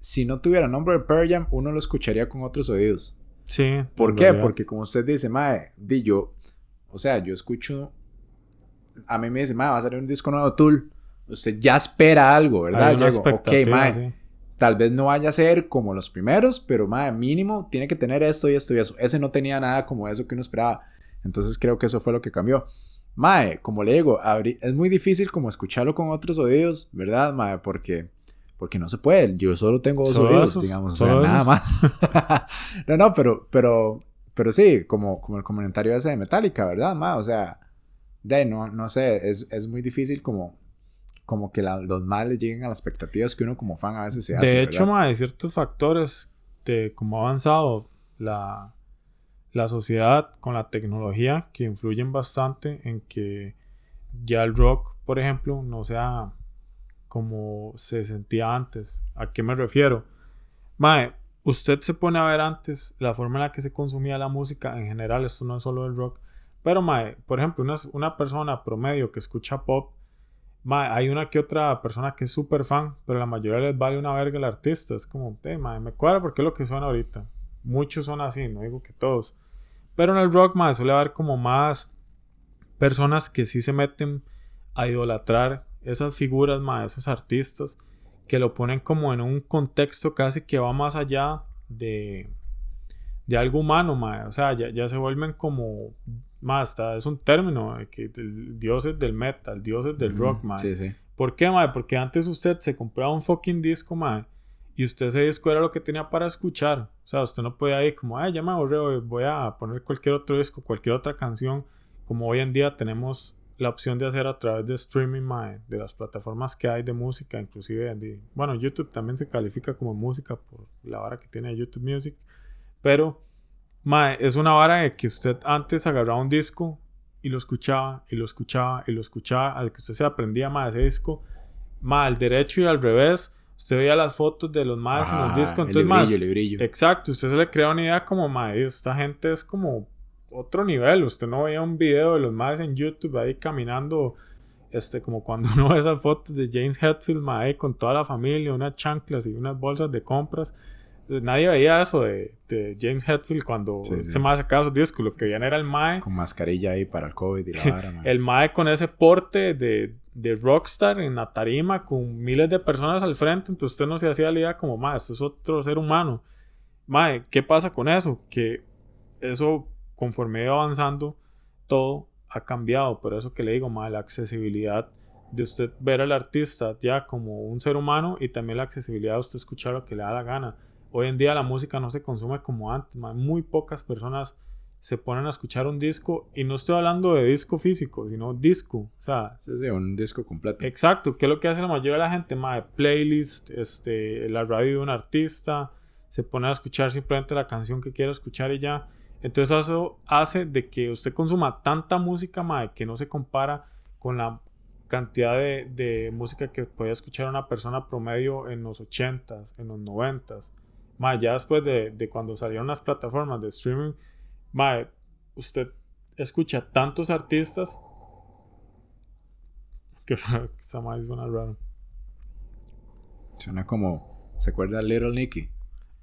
si no tuviera nombre de Pearl Jam, uno lo escucharía con otros oídos. Sí. ¿Por qué? realidad. Porque como usted dice, mae, di yo, o sea, yo escucho, a mí me dice, mae, va a salir un disco nuevo Tool. Usted ya espera algo, ¿verdad? Yo digo, ok, mae, sí. tal vez no vaya a ser como los primeros, pero mae, mínimo tiene que tener esto y esto y eso. Ese no tenía nada como eso que uno esperaba. Entonces creo que eso fue lo que cambió. Mae, como le digo, es muy difícil como escucharlo con otros oídos, ¿verdad, mae? Porque, porque no se puede. Yo solo tengo dos oídos, digamos, o sea, nada más. no, no, pero, pero, pero sí, como, como el comentario ese de Metallica, ¿verdad, mae? O sea, de, no, no sé, es, es muy difícil como como que los males lleguen a las expectativas que uno como fan a veces se hace. De hecho, mae, hay ciertos factores de cómo ha avanzado la, la sociedad con la tecnología que influyen bastante en que ya el rock, por ejemplo, no sea como se sentía antes. ¿A qué me refiero? Mae, usted se pone a ver antes la forma en la que se consumía la música en general, esto no es solo el rock, pero mae, por ejemplo, una, una persona promedio que escucha pop, mae, hay una que otra persona que es súper fan, pero la mayoría les vale una verga el artista, es como, hey, mae, me cuadra porque es lo que suena ahorita. Muchos son así, no digo que todos. Pero en el rock, más suele haber como más personas que sí se meten a idolatrar esas figuras, más esos artistas, que lo ponen como en un contexto casi que va más allá de, de algo humano, más. O sea, ya, se vuelven como más, es un término, que el dioses del metal, dioses del rock, más. Sí, sí. ¿Por qué, mae? Porque antes usted se compraba un fucking disco, mae, y usted ese disco era lo que tenía para escuchar. O sea, usted no podía ir como, ay, ya me aburrí, voy a poner cualquier otro disco, cualquier otra canción. Como hoy en día tenemos la opción de hacer a través de streaming, de las plataformas que hay de música, inclusive, bueno, YouTube también se califica como música por la vara que tiene YouTube Music. Pero, mae, es una vara de que usted antes agarraba un disco y lo escuchaba, y lo escuchaba, y lo escuchaba, al que usted se aprendía más ese disco, más al derecho y al revés Usted veía las fotos de los más en los discos, entonces más. Exacto, usted se le crea una idea como, más esta gente es como otro nivel. Usted no veía un video de los más en YouTube ahí caminando, este, como cuando uno ve esas fotos de James Hetfield, mae, con toda la familia, unas chanclas y unas bolsas de compras. Nadie veía eso de, de James Hetfield cuando se más sacaba sus discos. Lo que veían era el Mae. Con mascarilla ahí para el COVID y la vara, El Mae con ese porte de, de rockstar en la tarima con miles de personas al frente, entonces usted no se hacía la idea como, ma, esto es otro ser humano. Ma, ¿qué pasa con eso? Que eso, conforme iba avanzando, todo ha cambiado. Por eso que le digo, ma, la accesibilidad de usted ver al artista ya como un ser humano y también la accesibilidad de usted escuchar lo que le da la gana. Hoy en día la música no se consume como antes, ma. muy pocas personas se ponen a escuchar un disco y no estoy hablando de disco físico, sino disco, o sea, sí, sí, un disco completo. Exacto, que es lo que hace la mayoría de la gente, más de playlist, este, la radio de un artista, se pone a escuchar simplemente la canción que quiere escuchar y ya. Entonces eso hace de que usted consuma tanta música, mae, que no se compara con la cantidad de, de música que podía escuchar una persona promedio en los 80s, en los 90s. Mae, ya después de, de cuando salieron las plataformas de streaming, Mae, usted escucha tantos artistas que esa mae suena raro. Suena como. ¿Se acuerda de Little Nicky?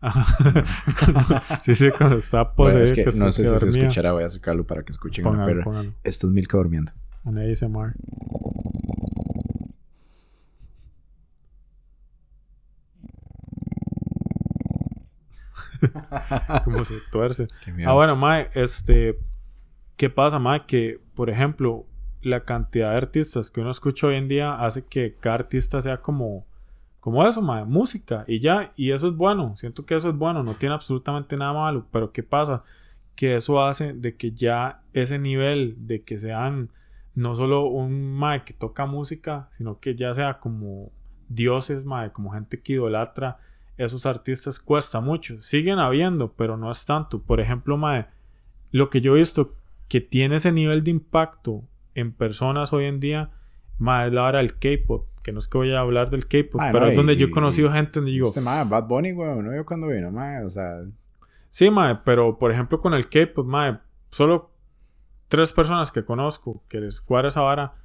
sí, sí, cuando está poseído. es que, no sé si se escuchará, voy a acercarlo para que escuchen una perra. Esto es Milka durmiendo. Un ASMR. Como se tuerce. Ah, bueno, Mae, este. ¿Qué pasa, Mae? Que, por ejemplo, la cantidad de artistas que uno escucha hoy en día hace que cada artista sea como. Como eso, Mae, música y ya. Y eso es bueno. Siento que eso es bueno. No tiene absolutamente nada malo. Pero ¿qué pasa? Que eso hace de que ya ese nivel de que sean no solo un Mae que toca música, sino que ya sea como dioses, Mae, como gente que idolatra esos artistas cuesta mucho. Siguen habiendo, pero no es tanto. Por ejemplo, mae, lo que yo he visto que tiene ese nivel de impacto en personas hoy en día, mae, es la hora del K-pop. Que no es que voy a hablar del K-pop, pero es donde yo he conocido gente donde digo. Este mae, Bad Bunny, güey, no yo cuando vino, mae, o sea. Sí, mae, pero por ejemplo con el K-pop, mae, solo tres personas que conozco que les cuadra esa vara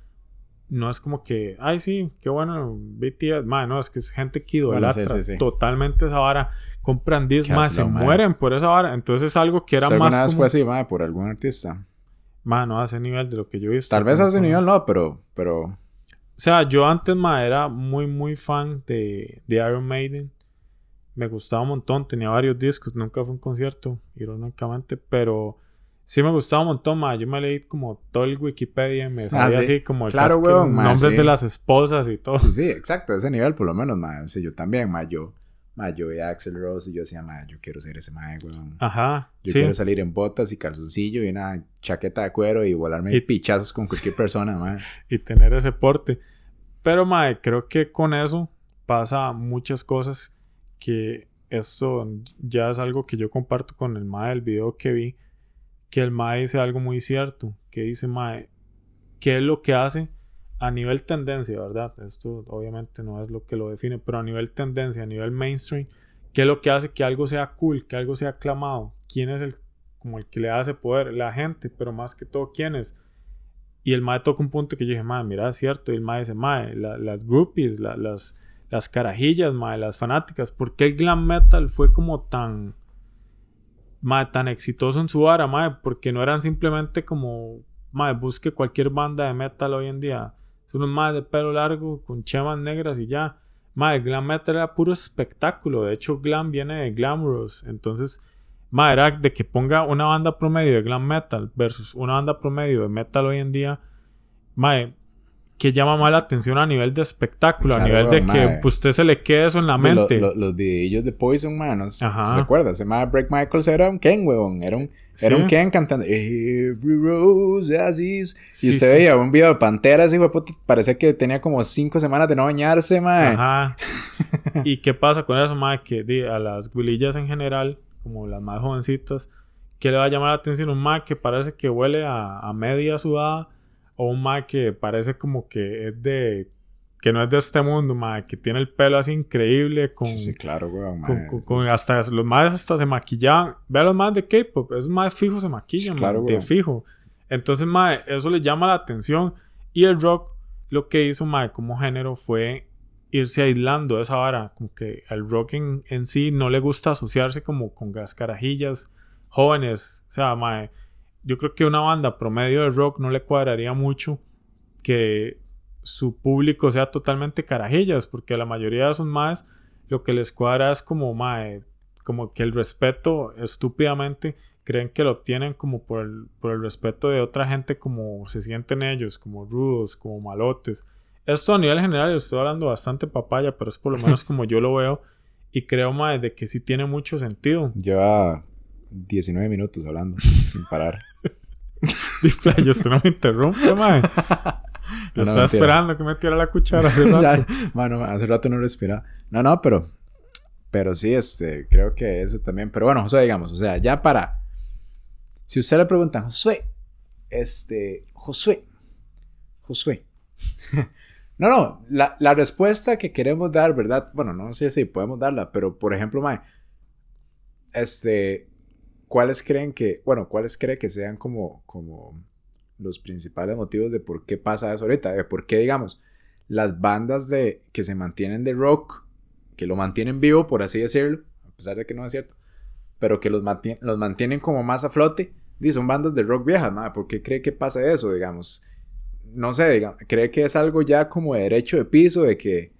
no es como que, ay, sí, qué bueno, BTS, man, no, es que es gente que idolatra totalmente esa vara, compran 10 más, se mueren por esa vara, entonces es algo que era más. Vez fue así, man, por algún artista? Man, no a ese nivel de lo que yo he visto. Tal vez a ese nivel no, pero, pero. O sea, yo antes, man, era muy, muy fan de, de Iron Maiden. Me gustaba un montón, tenía varios discos, nunca fue un concierto, irónicamente, pero Sí me gustaba un montón, ma. Yo me leí como todo el Wikipedia, me Ah, sabía sí. así como Claro, weón, ma, nombres sí. de las esposas y todo. Sí, sí, exacto, ese nivel por lo menos, ma. O sea, yo también, ma, yo, ma, yo veía a Axel Rose y yo decía, ma, yo quiero ser ese ma, weón. Ajá, Yo sí. quiero salir en botas y calzoncillo y una chaqueta de cuero y volarme Y- pichazos con cualquier persona, ma. y tener ese porte. Pero, mae, creo que con eso pasa muchas cosas que esto ya es algo que yo comparto con el mae del video que vi, que el mae dice algo muy cierto, que dice, mae, ¿qué es lo que hace a nivel tendencia, verdad? Esto obviamente no es lo que lo define, pero a nivel tendencia, a nivel mainstream, ¿qué es lo que hace que algo sea cool, que algo sea aclamado? ¿Quién es el como el que le hace poder? La gente, pero más que todo, ¿quién es? Y el mae toca un punto que yo dije, mae, mira, es cierto. Y el mae dice, mae, la- las groupies, la- las, las carajillas, mae, las fanáticas. ¿Por qué el glam metal fue como tan, mae, tan exitoso en su vara, mae? Porque no eran simplemente como, mae, busque cualquier banda de metal hoy en día. Son unos mae de pelo largo, con chemas negras y ya. El glam metal era puro espectáculo. De hecho, glam viene de glamorous. Entonces, Mae, era de que ponga una banda promedio de glam metal versus una banda promedio de metal hoy en día. Mae, que llama más la atención a nivel de espectáculo, a nivel de que usted se le quede eso en la De lo- mente. lo- los videillos de Poison, man, ¿no? ¿se Ajá. se acuerda? Ese ma Break Michaels era un Ken, weón. Era un, Sí. era un Ken cantando Every Rose as is. Sí, y usted sí. veía un video de Panteras y puta, parecía que tenía como cinco semanas de no bañarse, mae. Ajá. ¿Y qué pasa con eso, mae? Que di, a las guilillas en general, como las más jovencitas, ¿qué le va a llamar la atención? Un mae que parece que huele a, a media sudada o un mae que parece como que es de... que no es de este mundo, mae, que tiene el pelo así increíble con... Sí, sí, claro, weón, con, mae. con- con- hasta los más hasta se maquillaban. Ve a los más de K-pop, esos más fijos se maquillan, Sí, claro, man, de fijo. Entonces, mae, eso le llama la atención. Y el rock, lo que hizo, mae, como género fue irse aislando de esa vara. Como que al rock en, en sí no le gusta asociarse como con las carajillas jóvenes. O sea, mae, yo creo que una banda promedio de rock no le cuadraría mucho que su público sea totalmente carajillas, porque a la mayoría de esos más lo que les cuadra es como mae, como que el respeto estúpidamente creen que lo obtienen como por el, por el respeto de otra gente como se sienten ellos, como rudos, como malotes. Esto a nivel general, estoy hablando bastante papaya, pero es por lo menos como yo lo veo y creo mae, de que sí tiene mucho sentido. Lleva 19 minutos hablando sin parar. Display, usted no me interrumpe, mae. Yo No, no, estaba mentira. esperando que me tirara la cuchara hace rato. Ya, Mano, hace rato no respira. No, no, pero. Pero sí, este, creo que eso también. Pero bueno, Josué, digamos, o sea, ya para. Si usted le preguntan, Josué, este, Josué, Josué. no, no, la, la respuesta que queremos dar, ¿verdad? Bueno, no sé si podemos darla, pero por ejemplo, Mae, este, ¿cuáles creen que, bueno, cuáles que sean como, como los principales motivos de por qué pasa eso ahorita? De por qué, digamos, las bandas de, que se mantienen de rock, que lo mantienen vivo, por así decirlo, a pesar de que no es cierto, pero que los, mantien- los mantienen como más a flote, son bandas de rock viejas, ¿por qué cree que pasa eso, digamos? No sé, digamos, cree que es algo ya como de derecho de piso, de que,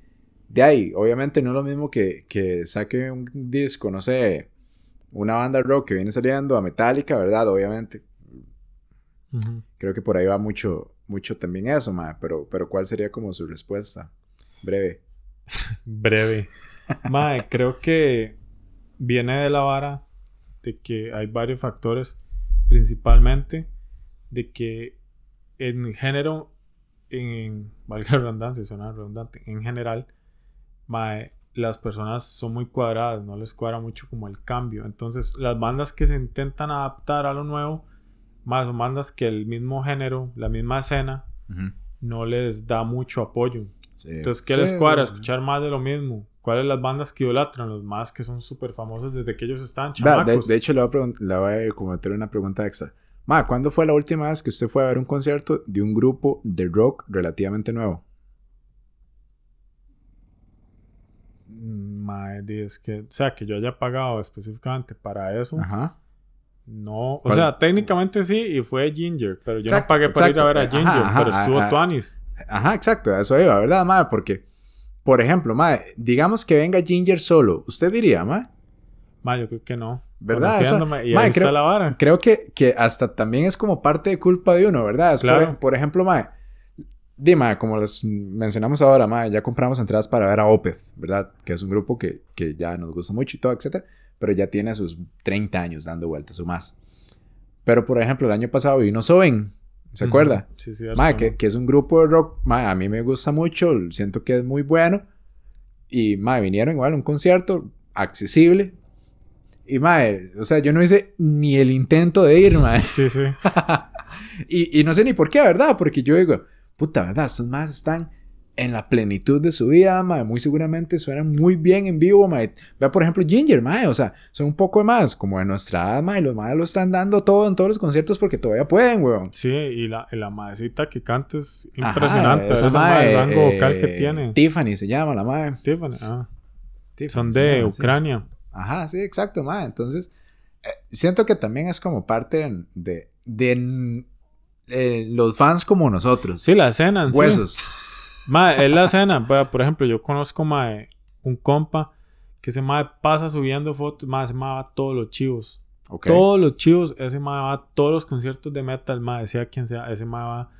de ahí, obviamente no es lo mismo que, que saque un disco, no sé, una banda rock que viene saliendo a Metallica, ¿verdad? Obviamente, creo que por ahí va mucho, mucho también eso, madre, pero, pero ¿cuál sería como su respuesta? Breve. Breve. Mae, creo que viene de la vara de que hay varios factores, principalmente de que en género, en, valga la redundancia, suena redundante, en general, mae, las personas son muy cuadradas, no les cuadra mucho como el cambio. Entonces, las bandas que se intentan adaptar a lo nuevo, más son bandas que el mismo género, la misma escena, no les da mucho apoyo. Sí. Entonces, ¿qué Sí, les cuadra? bueno. Escuchar más de lo mismo. ¿Cuáles las bandas que idolatran? Los más que son súper famosos desde que ellos estaban Vea, de, chamacos. de hecho, le voy, a le voy a cometer una pregunta extra. Ma, ¿cuándo fue la última vez que usted fue a ver un concierto de un grupo de rock relativamente nuevo? Mae, es que, o sea, que yo haya pagado específicamente para eso. Ajá. No, o ¿Cuál? sea, técnicamente sí, y fue Ginger, pero yo Exacto, no pagué para ir a ver a. Ginger, Ajá, pero estuvo ajá. Tuanis. Ajá, exacto, eso iba, ¿verdad, ma? Porque, por ejemplo, ma, digamos que venga Ginger solo, ¿usted diría, ma? Ma, yo creo que no. ¿verdad? conociéndome, y ahí creo, está la vara. creo que, que hasta también es como parte de culpa de uno, ¿verdad? Es por- Claro. por, ejemplo, mae, di, mae, como les mencionamos ahora, mae, ya compramos entradas para ver a Opeth, ¿verdad? Que es un grupo que, que ya nos gusta mucho y todo, etcétera, pero ya tiene sus 30 años dando vueltas o más. Pero, por ejemplo, el año pasado vino Soben, ¿se Ujú. acuerda? Sí, sí. Mae, que, que es un grupo de rock, mae, a mí me gusta mucho, siento que es muy bueno. Y, mae, vinieron igual a un concierto accesible. Y, mae, o sea, yo no hice ni el intento de ir, mae. Sí, sí. y, y no sé ni por qué, ¿verdad? Porque yo digo, puta, ¿verdad? Estos más están en la plenitud de su vida, mae. Muy seguramente suenan muy bien en vivo, mae. Vea, por ejemplo, Ginger, mae. O sea, son un poco más como de nuestra edad, mae. Los mae lo están dando todo en todos los conciertos porque todavía pueden, weón. Sí, y la, la madrecita que canta es Ajá, impresionante. esa esa mae, mae, el rango vocal que eh, tiene. Tiffany se llama la mae. Tiffany, ah. Tiffany Son de llama, sí. Ucrania. Ajá, sí, exacto, mae. Entonces, eh, siento que también es como parte de, de eh, los fans como nosotros. Sí, la escena en sí. Huesos. Mae, es la. Vea, por ejemplo, yo conozco mae, un compa que ese mae pasa subiendo fotos. Mae, ese mae va a todos los chivos. Todos los chivos. Ese mae va a todos los conciertos de metal. Mae, sea quien sea. Ese mae va.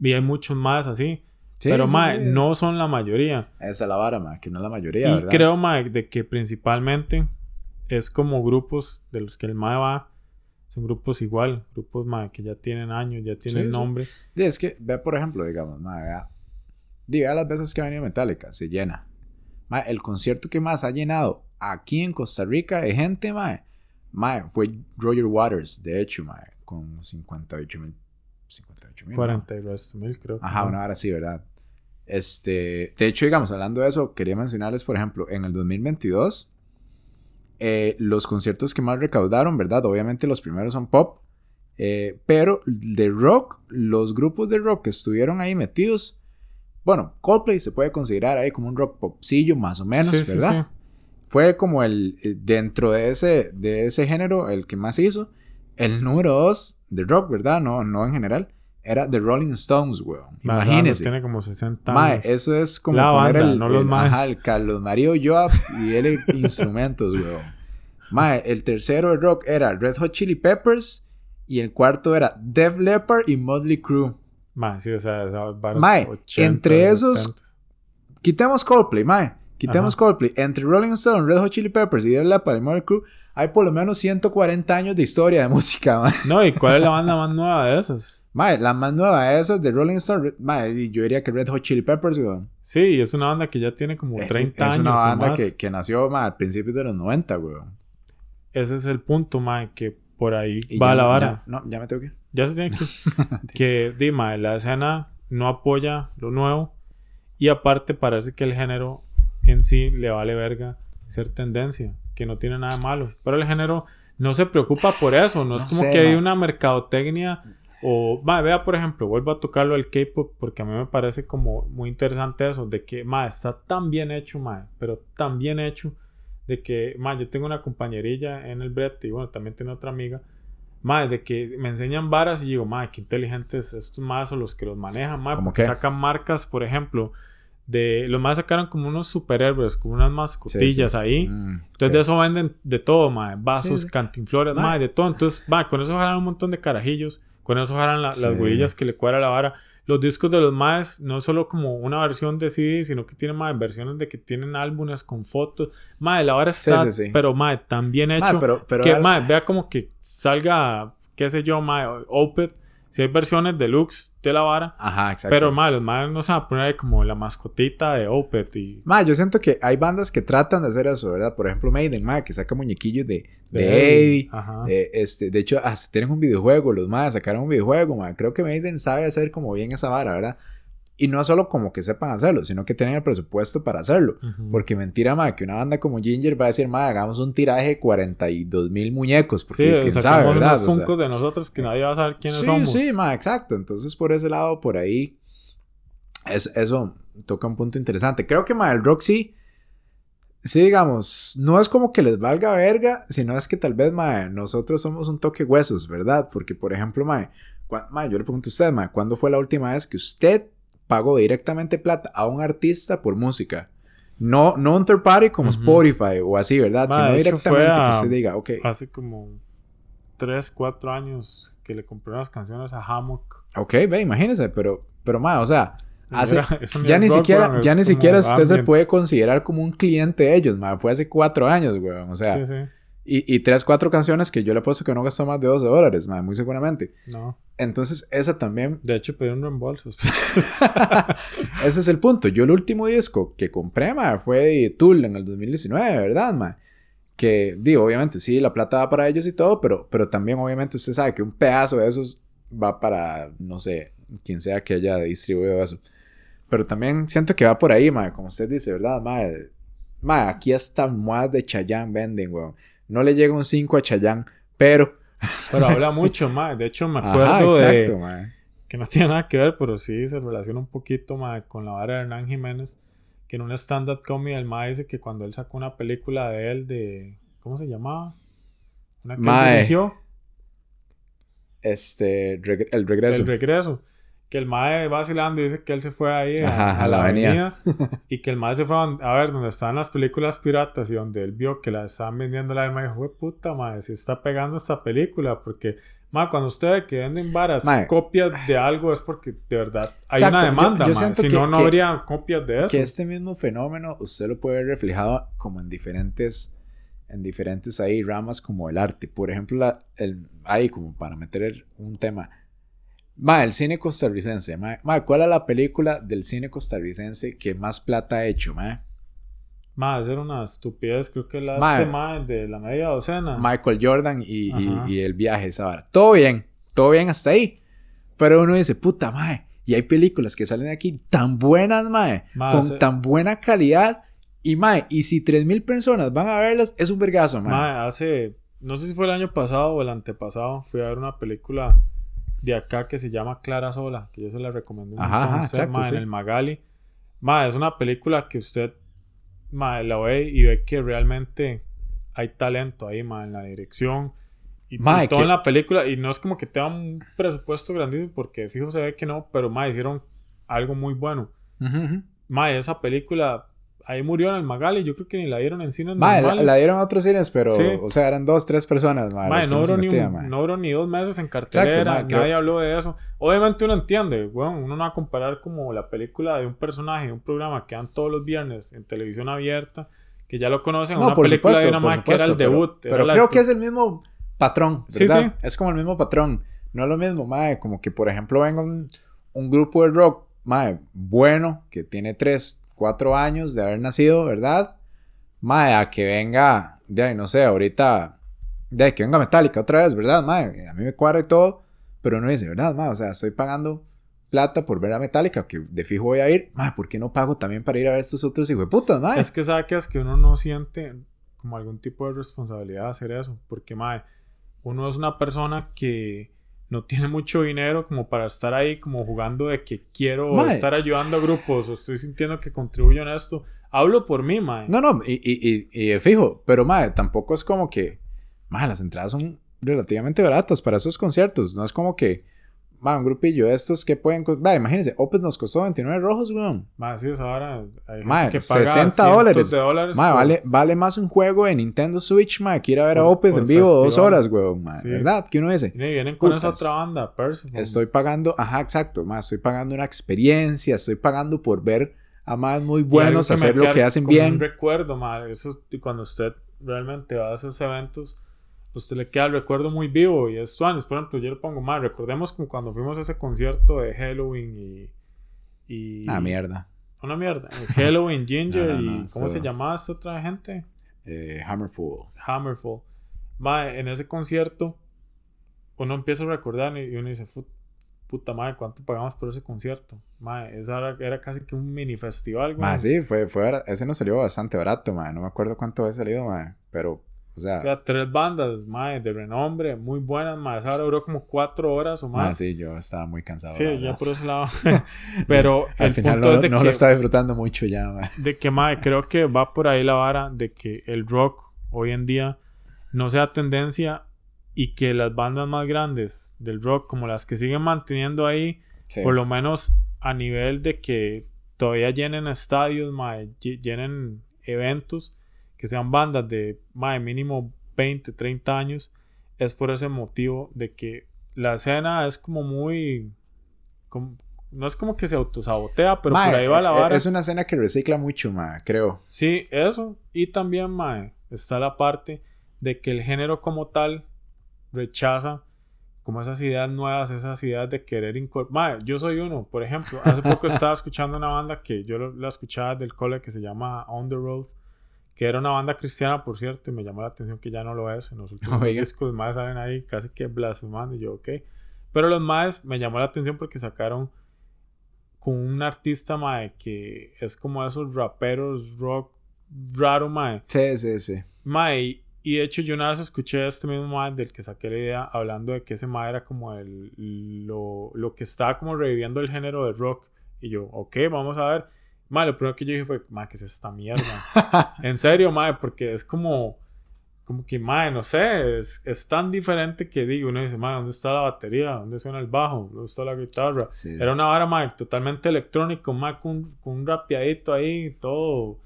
Y hay muchos más así. Sí, pero sí, mae, sí. no son la mayoría. Esa es la vara, mae, que no es la mayoría, Y ¿verdad? creo, mae, de que principalmente es como grupos de los que el mae va. Son grupos igual. Grupos, mae, que ya tienen años, ya tienen Sí, nombre. Sí, es que, ve por ejemplo, digamos, mae, vea. Diga las veces que ha venido Metallica, se llena. Mae, el concierto que más ha llenado aquí en Costa Rica de gente, mae, mae, fue Roger Waters, de hecho, mae, con 58 mil. 58 mil. 42 mil, creo. Ajá, una hora sí, ¿verdad? Este, de hecho, digamos, hablando de eso, quería mencionarles, por ejemplo, en el 2022, eh, los conciertos que más recaudaron, ¿verdad? Obviamente los primeros son pop, eh, pero de rock, los grupos de rock que estuvieron ahí metidos, bueno, Coldplay se puede considerar ahí como un rock popsillo más o menos, Sí, sí, ¿verdad? sí. Fue como el, eh, dentro de ese, de ese género, el que más hizo. El número dos de rock, ¿verdad? No, no en general. Era The Rolling Stones, weón. Mae, Imagínense. Tiene como 60 Mae, años. eso es como La poner banda, el, no los el- maes. ajá, el Carlos Mario Joab y él instrumentos, weón. Mae, el tercero de rock era Red Hot Chili Peppers y el cuarto era Def Leppard y Motley Crue. Mae, sí, o sea, varas Mae, 80, entre esos- 70. Quitemos Coldplay, mae. Quitemos Ajá. Coldplay. Entre Rolling Stone, Red Hot Chili Peppers y Def Leppard y Motley Crue hay por lo menos 140 años de historia de música, mae. No, ¿y cuál es la banda más nueva de esas? Mae, la más nueva de esas de Rolling Stone, y yo diría que Red Hot Chili Peppers, weón. Sí, es una banda que ya tiene como Eh, 30 es años. una o banda más. que, que nació mae, al principio de los 90, weón. Ese es el punto, mae, que por ahí Y va ya la vara. ya- no, ya me tengo que ir. Ya, se tiene que... que, di, mae, la escena no apoya lo nuevo. Y aparte parece que el género en sí le vale verga ser tendencia. Que no tiene nada de malo. Pero el género no se preocupa por eso. No, es como sé, que hay una mercadotecnia... O, mae, vea, por ejemplo, vuelvo a tocarlo al K-pop porque a mí me parece como muy interesante eso, de que, mae, está tan bien hecho, mae, pero tan bien hecho, de que, mae, yo tengo una compañerilla en el brete y bueno, también tengo otra amiga, mae, de que me enseñan varas y digo, mae, qué inteligentes estos más o los que los manejan, ¿Cómo porque qué? sacan marcas, por ejemplo, de, los más sacaron como unos superhéroes, como unas mascotillas ahí. Mm, Entonces ok. de eso venden de todo, mae. Vasos, Sí, sí. cantinflores, Mae. mae, de todo. Entonces, mae, con eso jalan un montón de carajillos. Con eso jalan la- Sí. las huellas que le cuadra la vara. Los discos de los maes no es solo como una versión de CD, sino que tienen mae, versiones de que tienen álbumes con fotos. Mae, la vara Sí, está, sí, sí. pero mae, tan bien hecho. Mae, pero, pero que al- mae, vea como que salga, qué sé yo, mae, Opet. Si hay versiones deluxe de la vara. Ajá, exacto. Pero mae, los maes no se van a poner como la mascotita de Opet y. Ma, yo siento que hay bandas que tratan de hacer eso, ¿verdad? Por ejemplo, Maiden, ma, que saca muñequillos de, de, Eddie. Ajá. eh, este, de hecho, hasta tienen un videojuego, los más sacaron un videojuego, ma. Creo que Maiden sabe hacer como bien esa vara, ¿verdad? Y no solo como que sepan hacerlo, sino que tienen el presupuesto para hacerlo. Porque mentira, ma, que una banda como Ginger va a decir, ma, hagamos un tiraje de 42 mil muñecos. Porque Sí, quién sabe, ¿verdad? unos O sea, de nosotros que nadie va a saber quiénes sí, somos. sí, ma, exacto. Entonces, por ese lado, por ahí, es, eso toca un punto interesante. Creo que, ma, el rock sí, sí, digamos, no es como que les valga verga, sino es que tal vez, ma, nosotros somos un toque huesos, ¿verdad? Porque, por ejemplo, ma, cua- ma, yo le pregunto a usted, ma, ¿cuándo fue la última vez que usted pagó directamente plata a un artista por música? No, no un third party como Ujú. Spotify o así, ¿verdad? Sino directamente que a- usted diga, ok, Hace como 3, 4 años que le compré unas canciones a Hammock. ok, ve, imagínese, pero, pero ma, o sea, hace, eso ya ni siquiera, ya ni siquiera usted se puede considerar como un cliente de ellos, ma. Fue hace cuatro años, weón. O sea, sí, sí. y, y tres, cuatro canciones que yo le he puesto que no gastó más de 12 dólares, ma, muy seguramente. No. Entonces, esa también, De hecho, pedí un reembolso. ese es el punto. Yo el último disco que compré, ma, fue de Tool en el 2019, ¿verdad, ma? Que, digo, obviamente, sí, la plata va para ellos y todo, pero, pero también, obviamente, usted sabe que un pedazo de esos va para, no sé, quien sea que haya distribuido eso. Pero también siento que va por ahí, ma, como usted dice, ¿verdad, ma? El- ma, aquí hasta más de Chayanne venden, weón. No le llega un 5 a Chayanne, pero... Pero habla mucho, más. De hecho, me Ajá, acuerdo exacto, de... ma. Que no tiene nada que ver, pero sí se relaciona un poquito, ma, con la vara de Hernán Jiménez. Que en un stand-up comedy el ma dice que cuando él sacó una película de él de... ¿Cómo se llamaba? Una que él Mae. dirigió. Este, reg- el regreso. El regreso. Que el mae vacilando dice que él se fue ahí a, Ajá, a a la la avenida. y que el mae se fue a, ver donde estaban las películas piratas y donde él vio que las estaban vendiendo la mae dijo, "Jue puta mae, si está pegando esta película. Porque, mae, cuando usted ve que venden varas, Mae. copias de algo es porque de verdad hay Exacto, una demanda, yo mae. Si que- no, no que- habría copias de eso. que este mismo fenómeno usted lo puede ver reflejado como en diferentes en diferentes ahí ramas como el arte por ejemplo la, el, ahí como para meter un tema ma, el cine costarricense ma, ma, ¿cuál es la película del cine costarricense que más plata ha hecho ma? Mae, era una estupidez. Creo que la este mae de la media docena. Michael Jordan y, y- el viaje esa vara todo bien todo bien hasta ahí pero uno dice puta mae y hay películas que salen de aquí tan buenas mae Mae, con tan buena calidad y mae, y si 3000 personas van a verlas, es un vergazo, mae. Mae, hace, no sé si fue el año pasado o el antepasado, fui a ver una película de acá que se llama Clara Sola, que yo se la recomiendo un Ajá, montón usted, exacto, mae, sí. en el Magali. Mae, es una película que usted mae, la ve y ve que realmente hay talento ahí, mae, en la dirección y, y Mae, todo que- en la película. Y no es como que tenga un presupuesto grandísimo, porque fijo se ve que no, pero mae, hicieron algo muy bueno. Ujú, ujú. Mae, esa película ahí murió en el Magali, yo creo que ni la dieron en cines Mae, la, normales. la dieron a otros cines, pero, Sí. o sea, eran dos, tres personas, mae. Mae, no duró, ni un- no dos meses en cartelera, mae, creo- nadie habló de eso. Obviamente uno entiende, weón, uno no va a comparar como la película de un personaje un programa que dan todos los viernes en televisión abierta, que ya lo conocen, No, una por película supuesto, de una mae que era el pero- debut. Pero, la- creo que es el mismo patrón, Sí, sí. Es como el mismo patrón. No es lo mismo, mae, como que, por ejemplo, venga un, un grupo de rock, mae, bueno, que tiene tres, cuatro años de haber nacido, ¿verdad? Mae, a que venga, de no sé, ahorita, de que venga Metallica otra vez, ¿verdad, mae? A mí me cuadra y todo, pero uno dice, ¿verdad, mae? O sea, estoy pagando plata por ver a Metallica, que de fijo voy a ir, mae, ¿por qué no pago también para ir a ver estos otros hijueputas, mae? Es que sabe que uno no siente como algún tipo de responsabilidad hacer eso, porque mae, uno es una persona que no tiene mucho dinero como para estar ahí como jugando de que quiero Mae. estar ayudando a grupos o estoy sintiendo que contribuyo en esto. Hablo por mí, mae. No, no, y, y, y, y fijo, pero madre, tampoco es como que, madre, las entradas son relativamente baratas para esos conciertos, no es como que, madre, un grupillo de estos que pueden, madre, imagínense, Opeth nos costó 29 rojos, weón. Más sí, es ahora. Hay gente Mae, que paga 60 cientos dólares. de dólares Madre, por- vale, vale más un juego de Nintendo Switch, madre, que ir a ver a Por- por en vivo dos festival. horas, weón, madre, Sí. ¿verdad? Que uno dice, Y vienen con esa Putas. otra banda, Persephone. estoy pagando, ajá, exacto, madre, estoy pagando una experiencia, estoy pagando por ver a más muy buenos hacer lo que hacen como Un bien. recuerdo, mae. Eso, cuando usted realmente va a esos eventos, usted le queda el recuerdo muy vivo. Y es Por ejemplo, yo le pongo, más recordemos como cuando fuimos a ese concierto de Halloween y. y Ah, mierda. Una mierda. Halloween, Ginger No, no, no, y. ¿Cómo se llamaba esta otra gente? Eh, Hammerful. Hammerfall. Mae, en ese concierto, uno empieza a recordar y uno dice, "Fu- puta madre, ¿cuánto pagamos por ese concierto? Mae, esa era, era casi que un mini festival, güey. Sí, fue, fue ese nos salió bastante barato, man. No me acuerdo cuánto había salido, man. Pero, o sea, O sea, tres bandas, mae, de renombre, muy buenas, mae. Esa hora duró como cuatro horas o más más. sí, yo estaba muy cansado. Sí, ya por ese lado. Pero Al el final punto no, es de no que, lo estaba disfrutando mucho ya, man. de que, mae, creo que va por ahí la vara de que el rock hoy en día no sea tendencia y que las bandas más grandes del rock, como las que siguen manteniendo ahí, Sí. por lo menos a nivel de que todavía llenen estadios, mae, lle- llenen eventos, que sean bandas de mae, mínimo 20, 30 años, es por ese motivo de que la escena es como muy... como- no es como que se autosabotea, pero Mae, por ahí va la eh, vara. Es una escena que recicla mucho, ma, creo. Sí, eso. Y también, mae, está la parte de que el género como tal rechaza como esas ideas nuevas, esas ideas de querer incorporar. Mae, yo soy uno, por ejemplo. Hace poco estaba escuchando una banda que yo la escuchaba del cole que se llama On the Road, que era una banda cristiana, por cierto, y me llamó la atención que ya no lo es. En los últimos Oiga. discos, más salen ahí casi que blasfemando. Y yo, ok. Pero los más me llamó la atención porque sacaron con un artista, mae, que es como esos raperos rock raro, mae. Sí, sí, sí. Mae, y- de hecho yo una vez escuché a este mismo mae del que saqué la idea hablando de que ese mae era como el, lo, lo que estaba como reviviendo el género de rock. Y yo, ok, vamos a ver. Mae, lo primero que yo dije fue, mae, ¿qué es esta mierda? en serio, mae, porque es como, como que, mae, no sé, es, es tan diferente que digo, uno dice, mae, ¿dónde está la batería? ¿Dónde suena el bajo? ¿Dónde está la guitarra? Sí. Era una vara, mae, totalmente electrónico, mae, con, con un rapeadito ahí, todo,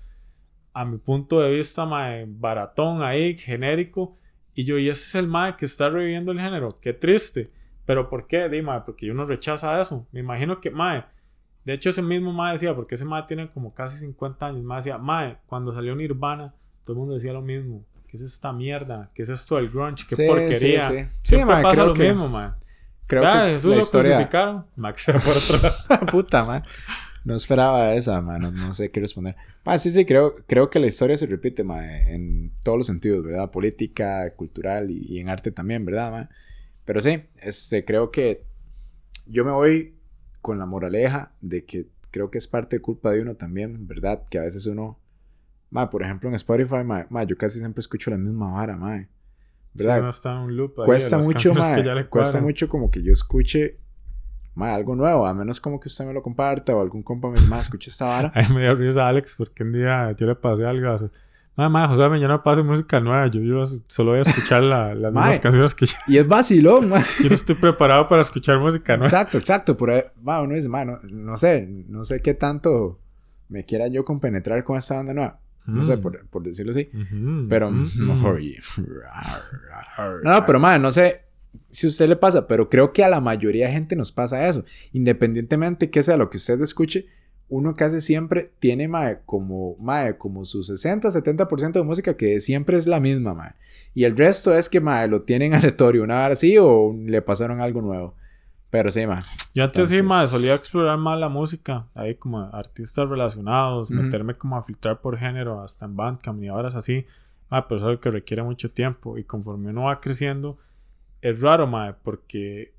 a mi punto de vista, mae, baratón ahí, genérico. Y yo, y ese es el mae que está reviviendo el género, qué triste. ¿Pero por qué? Di, mae, porque uno rechaza eso. Me imagino que, mae, de hecho ese mismo mae decía, porque ese mae tiene como casi 50 años, mae decía, mae, cuando salió Nirvana, todo el mundo decía lo mismo. ¿Qué es esta mierda? ¿Qué es esto del grunge? ¿Qué Sí, porquería? sí, sí. Siempre mae, pasa creo lo que- mismo, mae. Creo que es Jesús la lo historia. crucificaron. Max por otro lado. Puta, man. No esperaba esa, man. No, no sé qué responder. Ah, sí, sí, creo, creo que la historia se repite, man, en todos los sentidos, ¿verdad? Política, cultural y, y en arte también, ¿verdad, man? Pero sí, este, creo que yo me voy con la moraleja de que creo que es parte de culpa de uno también, ¿verdad? Que a veces uno, man, por ejemplo, en Spotify, man, man, yo casi siempre escucho la misma vara, man. ¿Verdad? Si uno está en un loop ahí cuesta mucho, le cuesta mucho como que yo escuche mae, algo nuevo, a menos como que usted me lo comparta o algún compa me más escuche esta vara. Ahí me dio risa Alex porque un día yo le pasé algo. Así, Mamá, José, mañana no pase música nueva. Yo, yo solo voy a escuchar la- las mismas canciones que ya. Y es vacilón. Yo no estoy preparado para escuchar música nueva. Exacto, exacto. Por ahí, uno dice, mae, no, no sé, no sé qué tanto me quiera yo compenetrar con esta banda nueva. No sé, Mm. por, por decirlo así. Pero. Oye. no, pero madre, no sé si a usted le pasa, pero creo que a la mayoría de gente nos pasa eso. Independientemente que sea lo que usted escuche, uno casi siempre tiene mae, como, mae, como su 60, 70% de música que siempre es la misma, mae. Y el resto es que mae, lo tienen aleatorio, una hora así o le pasaron algo nuevo. Pero sí, mae. Yo antes sí, Entonces- mae, solía explorar más la música. Ahí como artistas relacionados, meterme como a filtrar por género, hasta en Bandcamp y ahora es así. Mae, pero es algo que requiere mucho tiempo. Y conforme uno va creciendo, es raro, mae, porque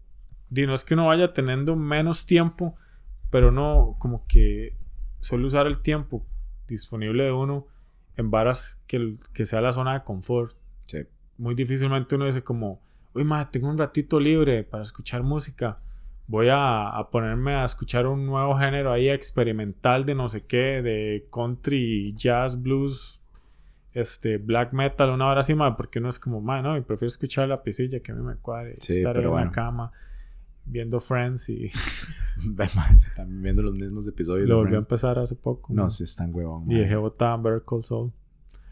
no es que uno vaya teniendo menos tiempo, pero no como que suele usar el tiempo disponible de uno en varas que, que sea la zona de confort. Sí. Muy difícilmente uno dice como, uy, madre, tengo un ratito libre para escuchar música. Voy a, a ponerme a escuchar un nuevo género ahí experimental de no sé qué, de country, jazz, blues, este, black metal, una hora así, madre, porque uno es como, madre, no, y prefiero escuchar la pisilla que a mí me cuadre, Sí, estar en bueno. la cama viendo Friends y se están viendo los mismos episodios. lo volví a empezar hace poco. No, si están huevón. Y dejé botar Better Call Saul.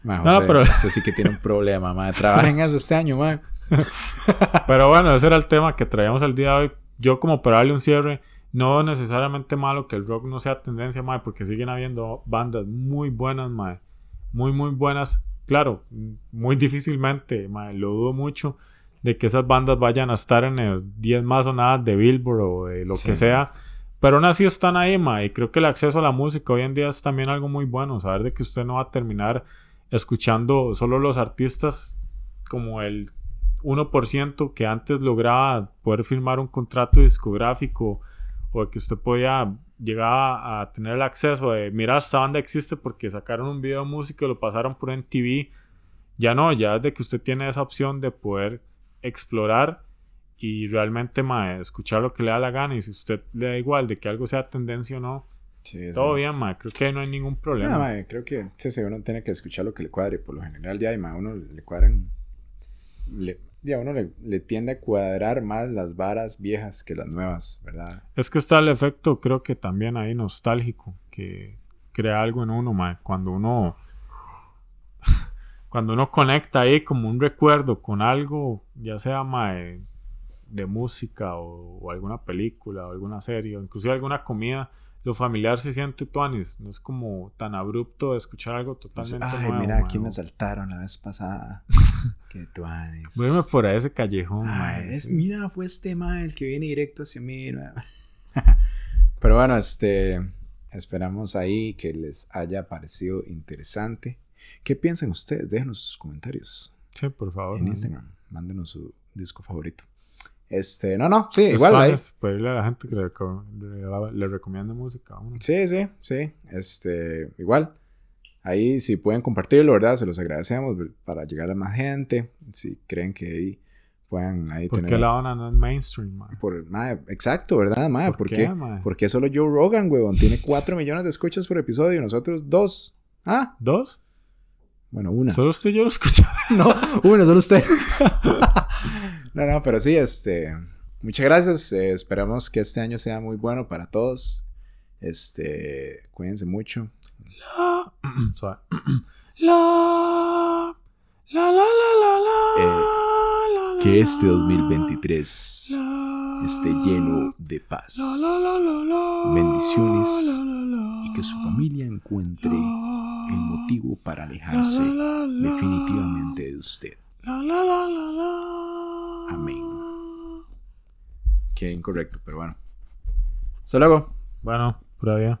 Mae, No, José, pero- Usted sí que tiene un problema, mae. Trabaja en eso este año, mae. Pero bueno, ese era el tema que traíamos el día de hoy. Yo como para darle un cierre, no necesariamente malo que el rock no sea tendencia, mae, porque siguen habiendo bandas muy buenas, mae. Muy, muy buenas. Claro, muy difícilmente, mae, lo dudo mucho de que esas bandas vayan a estar en el 10 más sonadas de Billboard o de lo Sí. que sea. Pero aún así están ahí. Y creo que el acceso a la música hoy en día es también algo muy bueno. Saber de que usted no va a terminar escuchando solo los artistas como el 1% que antes lograba poder firmar un contrato discográfico o que usted podía llegar a, tener el acceso de mira esta banda existe porque sacaron un video de música y lo pasaron por MTV ya no, ya es de que usted tiene esa opción de poder explorar y realmente mae, escuchar lo que le da la gana y si usted le da igual de que algo sea tendencia o no, Sí, todo bien, mae, creo que no hay ningún problema. No, mae, creo que sí, sí, uno tiene que escuchar lo que le cuadre. Por lo general, ya, mae, uno le cuadran. le- y a uno le, le tiende a cuadrar más las varas viejas que las nuevas, ¿verdad? Es que está el efecto, creo que también ahí nostálgico, que crea algo en uno, mae. Cuando uno. Cuando uno conecta ahí como un recuerdo con algo, ya sea mae, de música o, o alguna película o alguna serie, o inclusive alguna comida, lo familiar se siente tuanis. No es como tan abrupto de escuchar algo totalmente Ay, nuevo, mira, mae, aquí me saltaron la vez pasada. Qué a irme por ese callejón, Ay, mae, es- sí. mira, fue este mae el que viene directo hacia mí. Pero bueno, este. Esperamos ahí que les haya parecido interesante. ¿Qué piensan ustedes? Déjenos sus comentarios Sí, por favor. en. Instagram. Mándenos su disco favorito. Este, no, no, sí, Los igual ahí. pedirle a la gente que le, le, le recomiende música. Sí, sí, sí. Este, igual. Ahí si pueden compartirlo, ¿verdad? Se los agradecemos para llegar a más gente. Si creen que ahí puedan ahí ¿Por tener... qué la onda no es mainstream, mae? Por, mae, exacto, ¿verdad, mae? ¿Por ¿Por, qué? ¿Por qué solo Joe Rogan, huevón? Tiene 4 millones de escuchas por episodio y nosotros dos. Ah, ¿Dos? Bueno, una. Solo usted y yo lo escuché. No, una, solo usted. no, no, pero sí, este. Muchas gracias. eh, esperamos que este año sea muy bueno para todos. Este. Cuídense mucho. La... La... La, la, la, la, la, Eh, Que este la, 2023 la, esté lleno de paz la, la, la, la, la, bendiciones, y que su familia encuentre el motivo para la, alejarse la, la, definitivamente de usted. la, la, la, la, la. Amén. Qué incorrecto, pero bueno. Hasta luego. Bueno, por ahí.